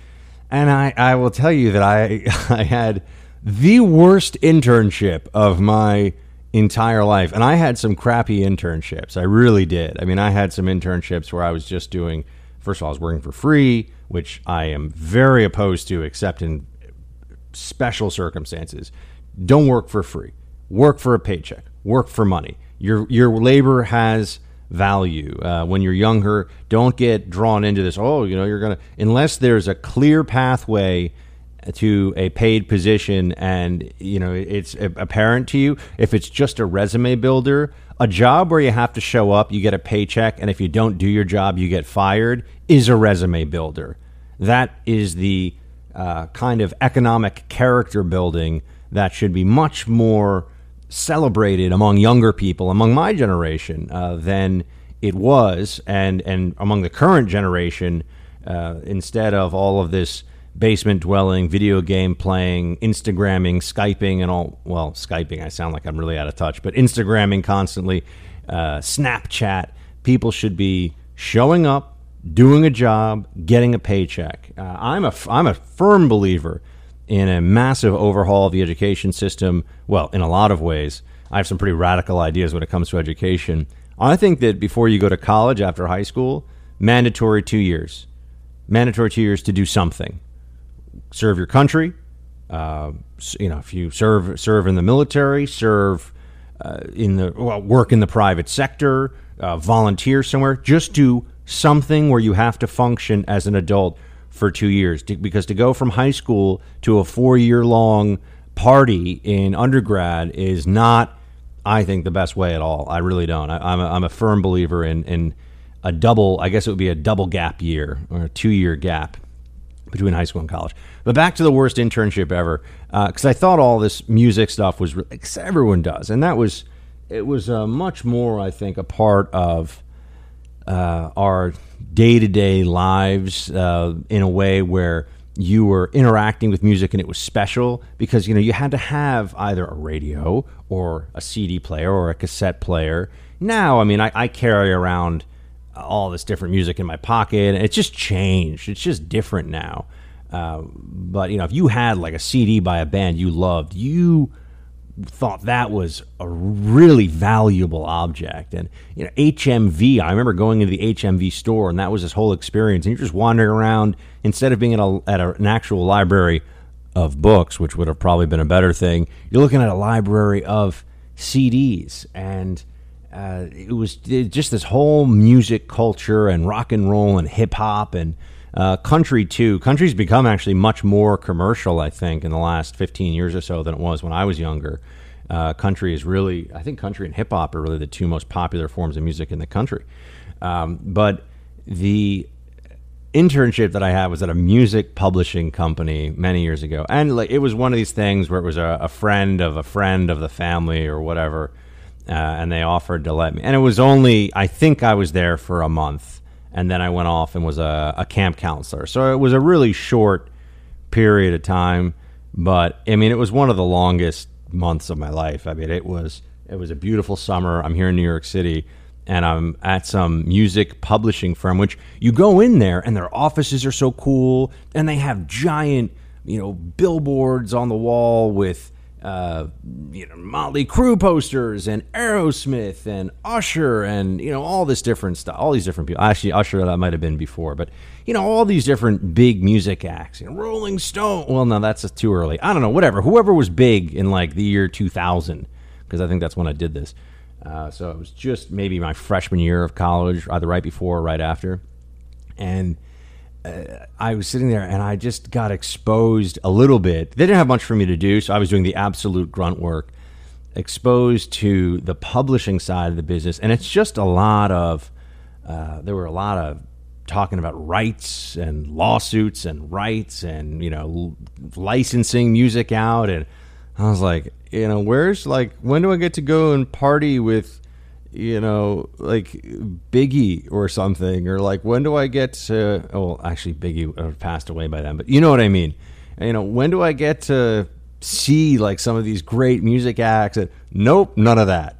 And I, I will tell you that I I had the worst internship of my entire life. And I had some crappy internships. I really did. I mean, I had some internships where I was just doing first of all, I was working for free, which I am very opposed to except in special circumstances. Don't work for free. Work for a paycheck. Work for money. Your your labor has value. Uh, when you're younger, don't get drawn into this. Oh, you know, you're gonna unless there's a clear pathway to a paid position and you know it's apparent to you. If it's just a resume builder, a job where you have to show up, you get a paycheck, and if you don't do your job, you get fired, is a resume builder. That is the uh, kind of economic character building that should be much more celebrated among younger people, among my generation, uh, than it was, and and among the current generation, uh, instead of all of this basement dwelling, video game playing, Instagramming, Skyping, and all. Well, Skyping, I sound like I'm really out of touch, but Instagramming constantly, uh, Snapchat. People should be showing up, doing a job, getting a paycheck. Uh, I'm a I'm a firm believer in a massive overhaul of the education system. Well, in a lot of ways, I have some pretty radical ideas when it comes to education. I think that before you go to college after high school, mandatory two years, mandatory two years to do something serve your country. Uh, you know, if you serve serve in the military, serve uh, in the well, work in the private sector, uh, volunteer somewhere, just do something where you have to function as an adult for two years. Because to go from high school to a four year long party in undergrad is not, I think, the best way at all. I really don't. I, am a, I'm a firm believer in in a double. I guess it would be a double gap year or a two year gap between high school and college. But back to the worst internship ever, because uh, I thought all this music stuff was because everyone does, and that was it was uh, much more, I think, a part of uh, our day to day lives uh, in a way where you were interacting with music and it was special because you know you had to have either a radio or a CD player or a cassette player. Now, I mean, I, I carry around all this different music in my pocket. It's just changed. It's just different now. Uh, but you know, if you had like a CD by a band you loved, you thought that was a really valuable object. And you know, HMV. I remember going into the HMV store, and that was this whole experience. And you're just wandering around instead of being at, a, at a, an actual library of books, which would have probably been a better thing. You're looking at a library of CDs and uh, it was just this whole music culture and rock and roll and hip hop and uh, country too. Country's become actually much more commercial, I think, in the last 15 years or so than it was when I was younger. Uh, country is really, I think, country and hip hop are really the two most popular forms of music in the country. Um, but the internship that I had was at a music publishing company many years ago, and like it was one of these things where it was a, a friend of a friend of the family or whatever uh, and they offered to let me. And it was only, I think I was there for a month, and then I went off and was a, a camp counselor. So it was a really short period of time, but I mean, it was one of the longest months of my life. I mean, it was it was a beautiful summer. I'm here in New York City, and I'm at some music publishing firm, which you go in there, and their offices are so cool, and they have giant, you know, billboards on the wall with uh, you know, Motley Crue posters and Aerosmith and Usher and you know all this different stuff, all these different people. Actually, Usher that might have been before, but you know all these different big music acts. You know, Rolling Stone. Well, no, that's too early. I don't know. Whatever. Whoever was big in like the year 2000, because I think that's when I did this. Uh, so it was just maybe my freshman year of college, either right before or right after, and I was sitting there and I just got exposed a little bit. They didn't have much for me to do, so I was doing the absolute grunt work. Exposed to the publishing side of the business, and it's just a lot of. Uh, there were a lot of talking about rights and lawsuits and rights and you know licensing music out, and I was like, you know, where's like when do I get to go and party with you know, like Biggie or something, or like when do I get to? Oh, actually, Biggie passed away by then, but you know what I mean. You know, when do I get to see like some of these great music acts? Nope, none of that.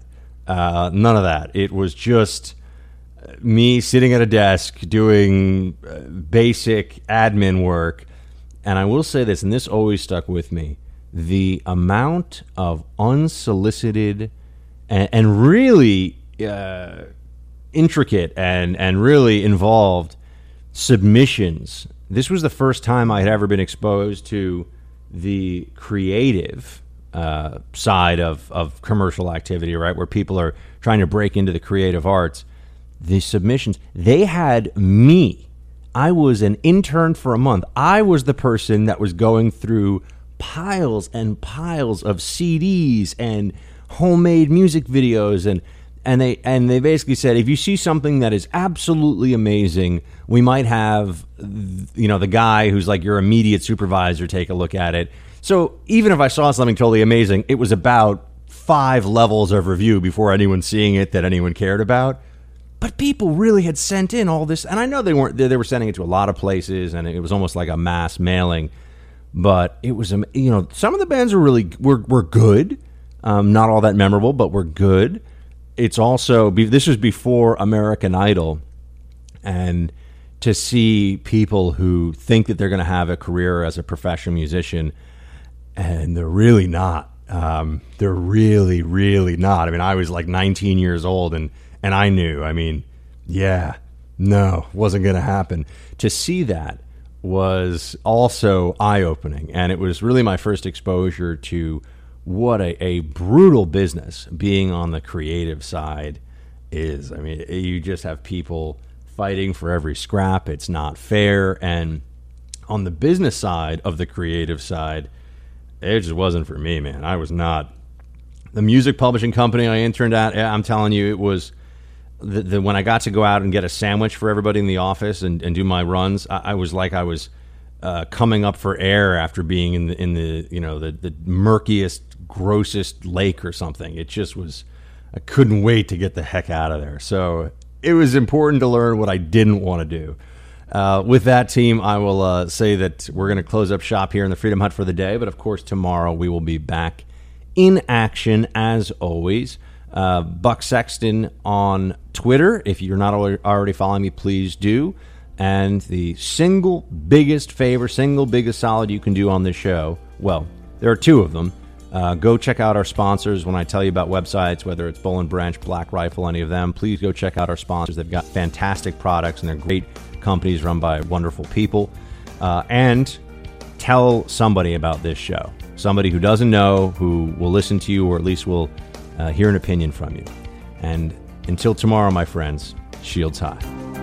Uh, none of that. It was just me sitting at a desk doing uh, basic admin work. And I will say this, and this always stuck with me the amount of unsolicited and, and really uh, intricate and, and really involved submissions. This was the first time I had ever been exposed to the creative uh, side of, of commercial activity, right? Where people are trying to break into the creative arts. The submissions, they had me. I was an intern for a month. I was the person that was going through piles and piles of CDs and homemade music videos and and they and they basically said if you see something that is absolutely amazing, we might have you know the guy who's like your immediate supervisor take a look at it. So even if I saw something totally amazing, it was about five levels of review before anyone seeing it that anyone cared about. But people really had sent in all this, and I know they weren't. They were sending it to a lot of places, and it was almost like a mass mailing. But it was, you know, some of the bands were really were were good, um, not all that memorable, but were good it's also this was before American Idol, and to see people who think that they're going to have a career as a professional musician, and they're really not. Um, they're really, really not. I mean, I was like 19 years old, and and I knew. I mean, yeah, no, wasn't going to happen. To see that was also eye opening, and it was really my first exposure to what a, a brutal business being on the creative side is. I mean, you just have people fighting for every scrap. It's not fair. And on the business side of the creative side, it just wasn't for me, man. I was not. The music publishing company I interned at, I'm telling you, it was. The, the, when I got to go out and get a sandwich for everybody in the office and, and do my runs, I, I was like I was uh, coming up for air after being in the in the you know the the murkiest grossest lake or something. It just was, I couldn't wait to get the heck out of there. So it was important to learn what I didn't want to do. Uh, with that team, I will uh, say that we're going to close up shop here in the Freedom Hut for the day. But of course, tomorrow we will be back in action as always. Uh, Buck Sexton on Twitter. If you're not already following me, please do. And the single biggest favor, single biggest solid you can do on this show, well, there are two of them uh, go check out our sponsors. When I tell you about websites, whether it's Boll and Branch, Black Rifle, any of them, please go check out our sponsors. They've got fantastic products and they're great companies run by wonderful people. Uh, and tell somebody about this show. Somebody who doesn't know, who will listen to you, or at least will uh, hear an opinion from you. And until tomorrow, my friends, shields high.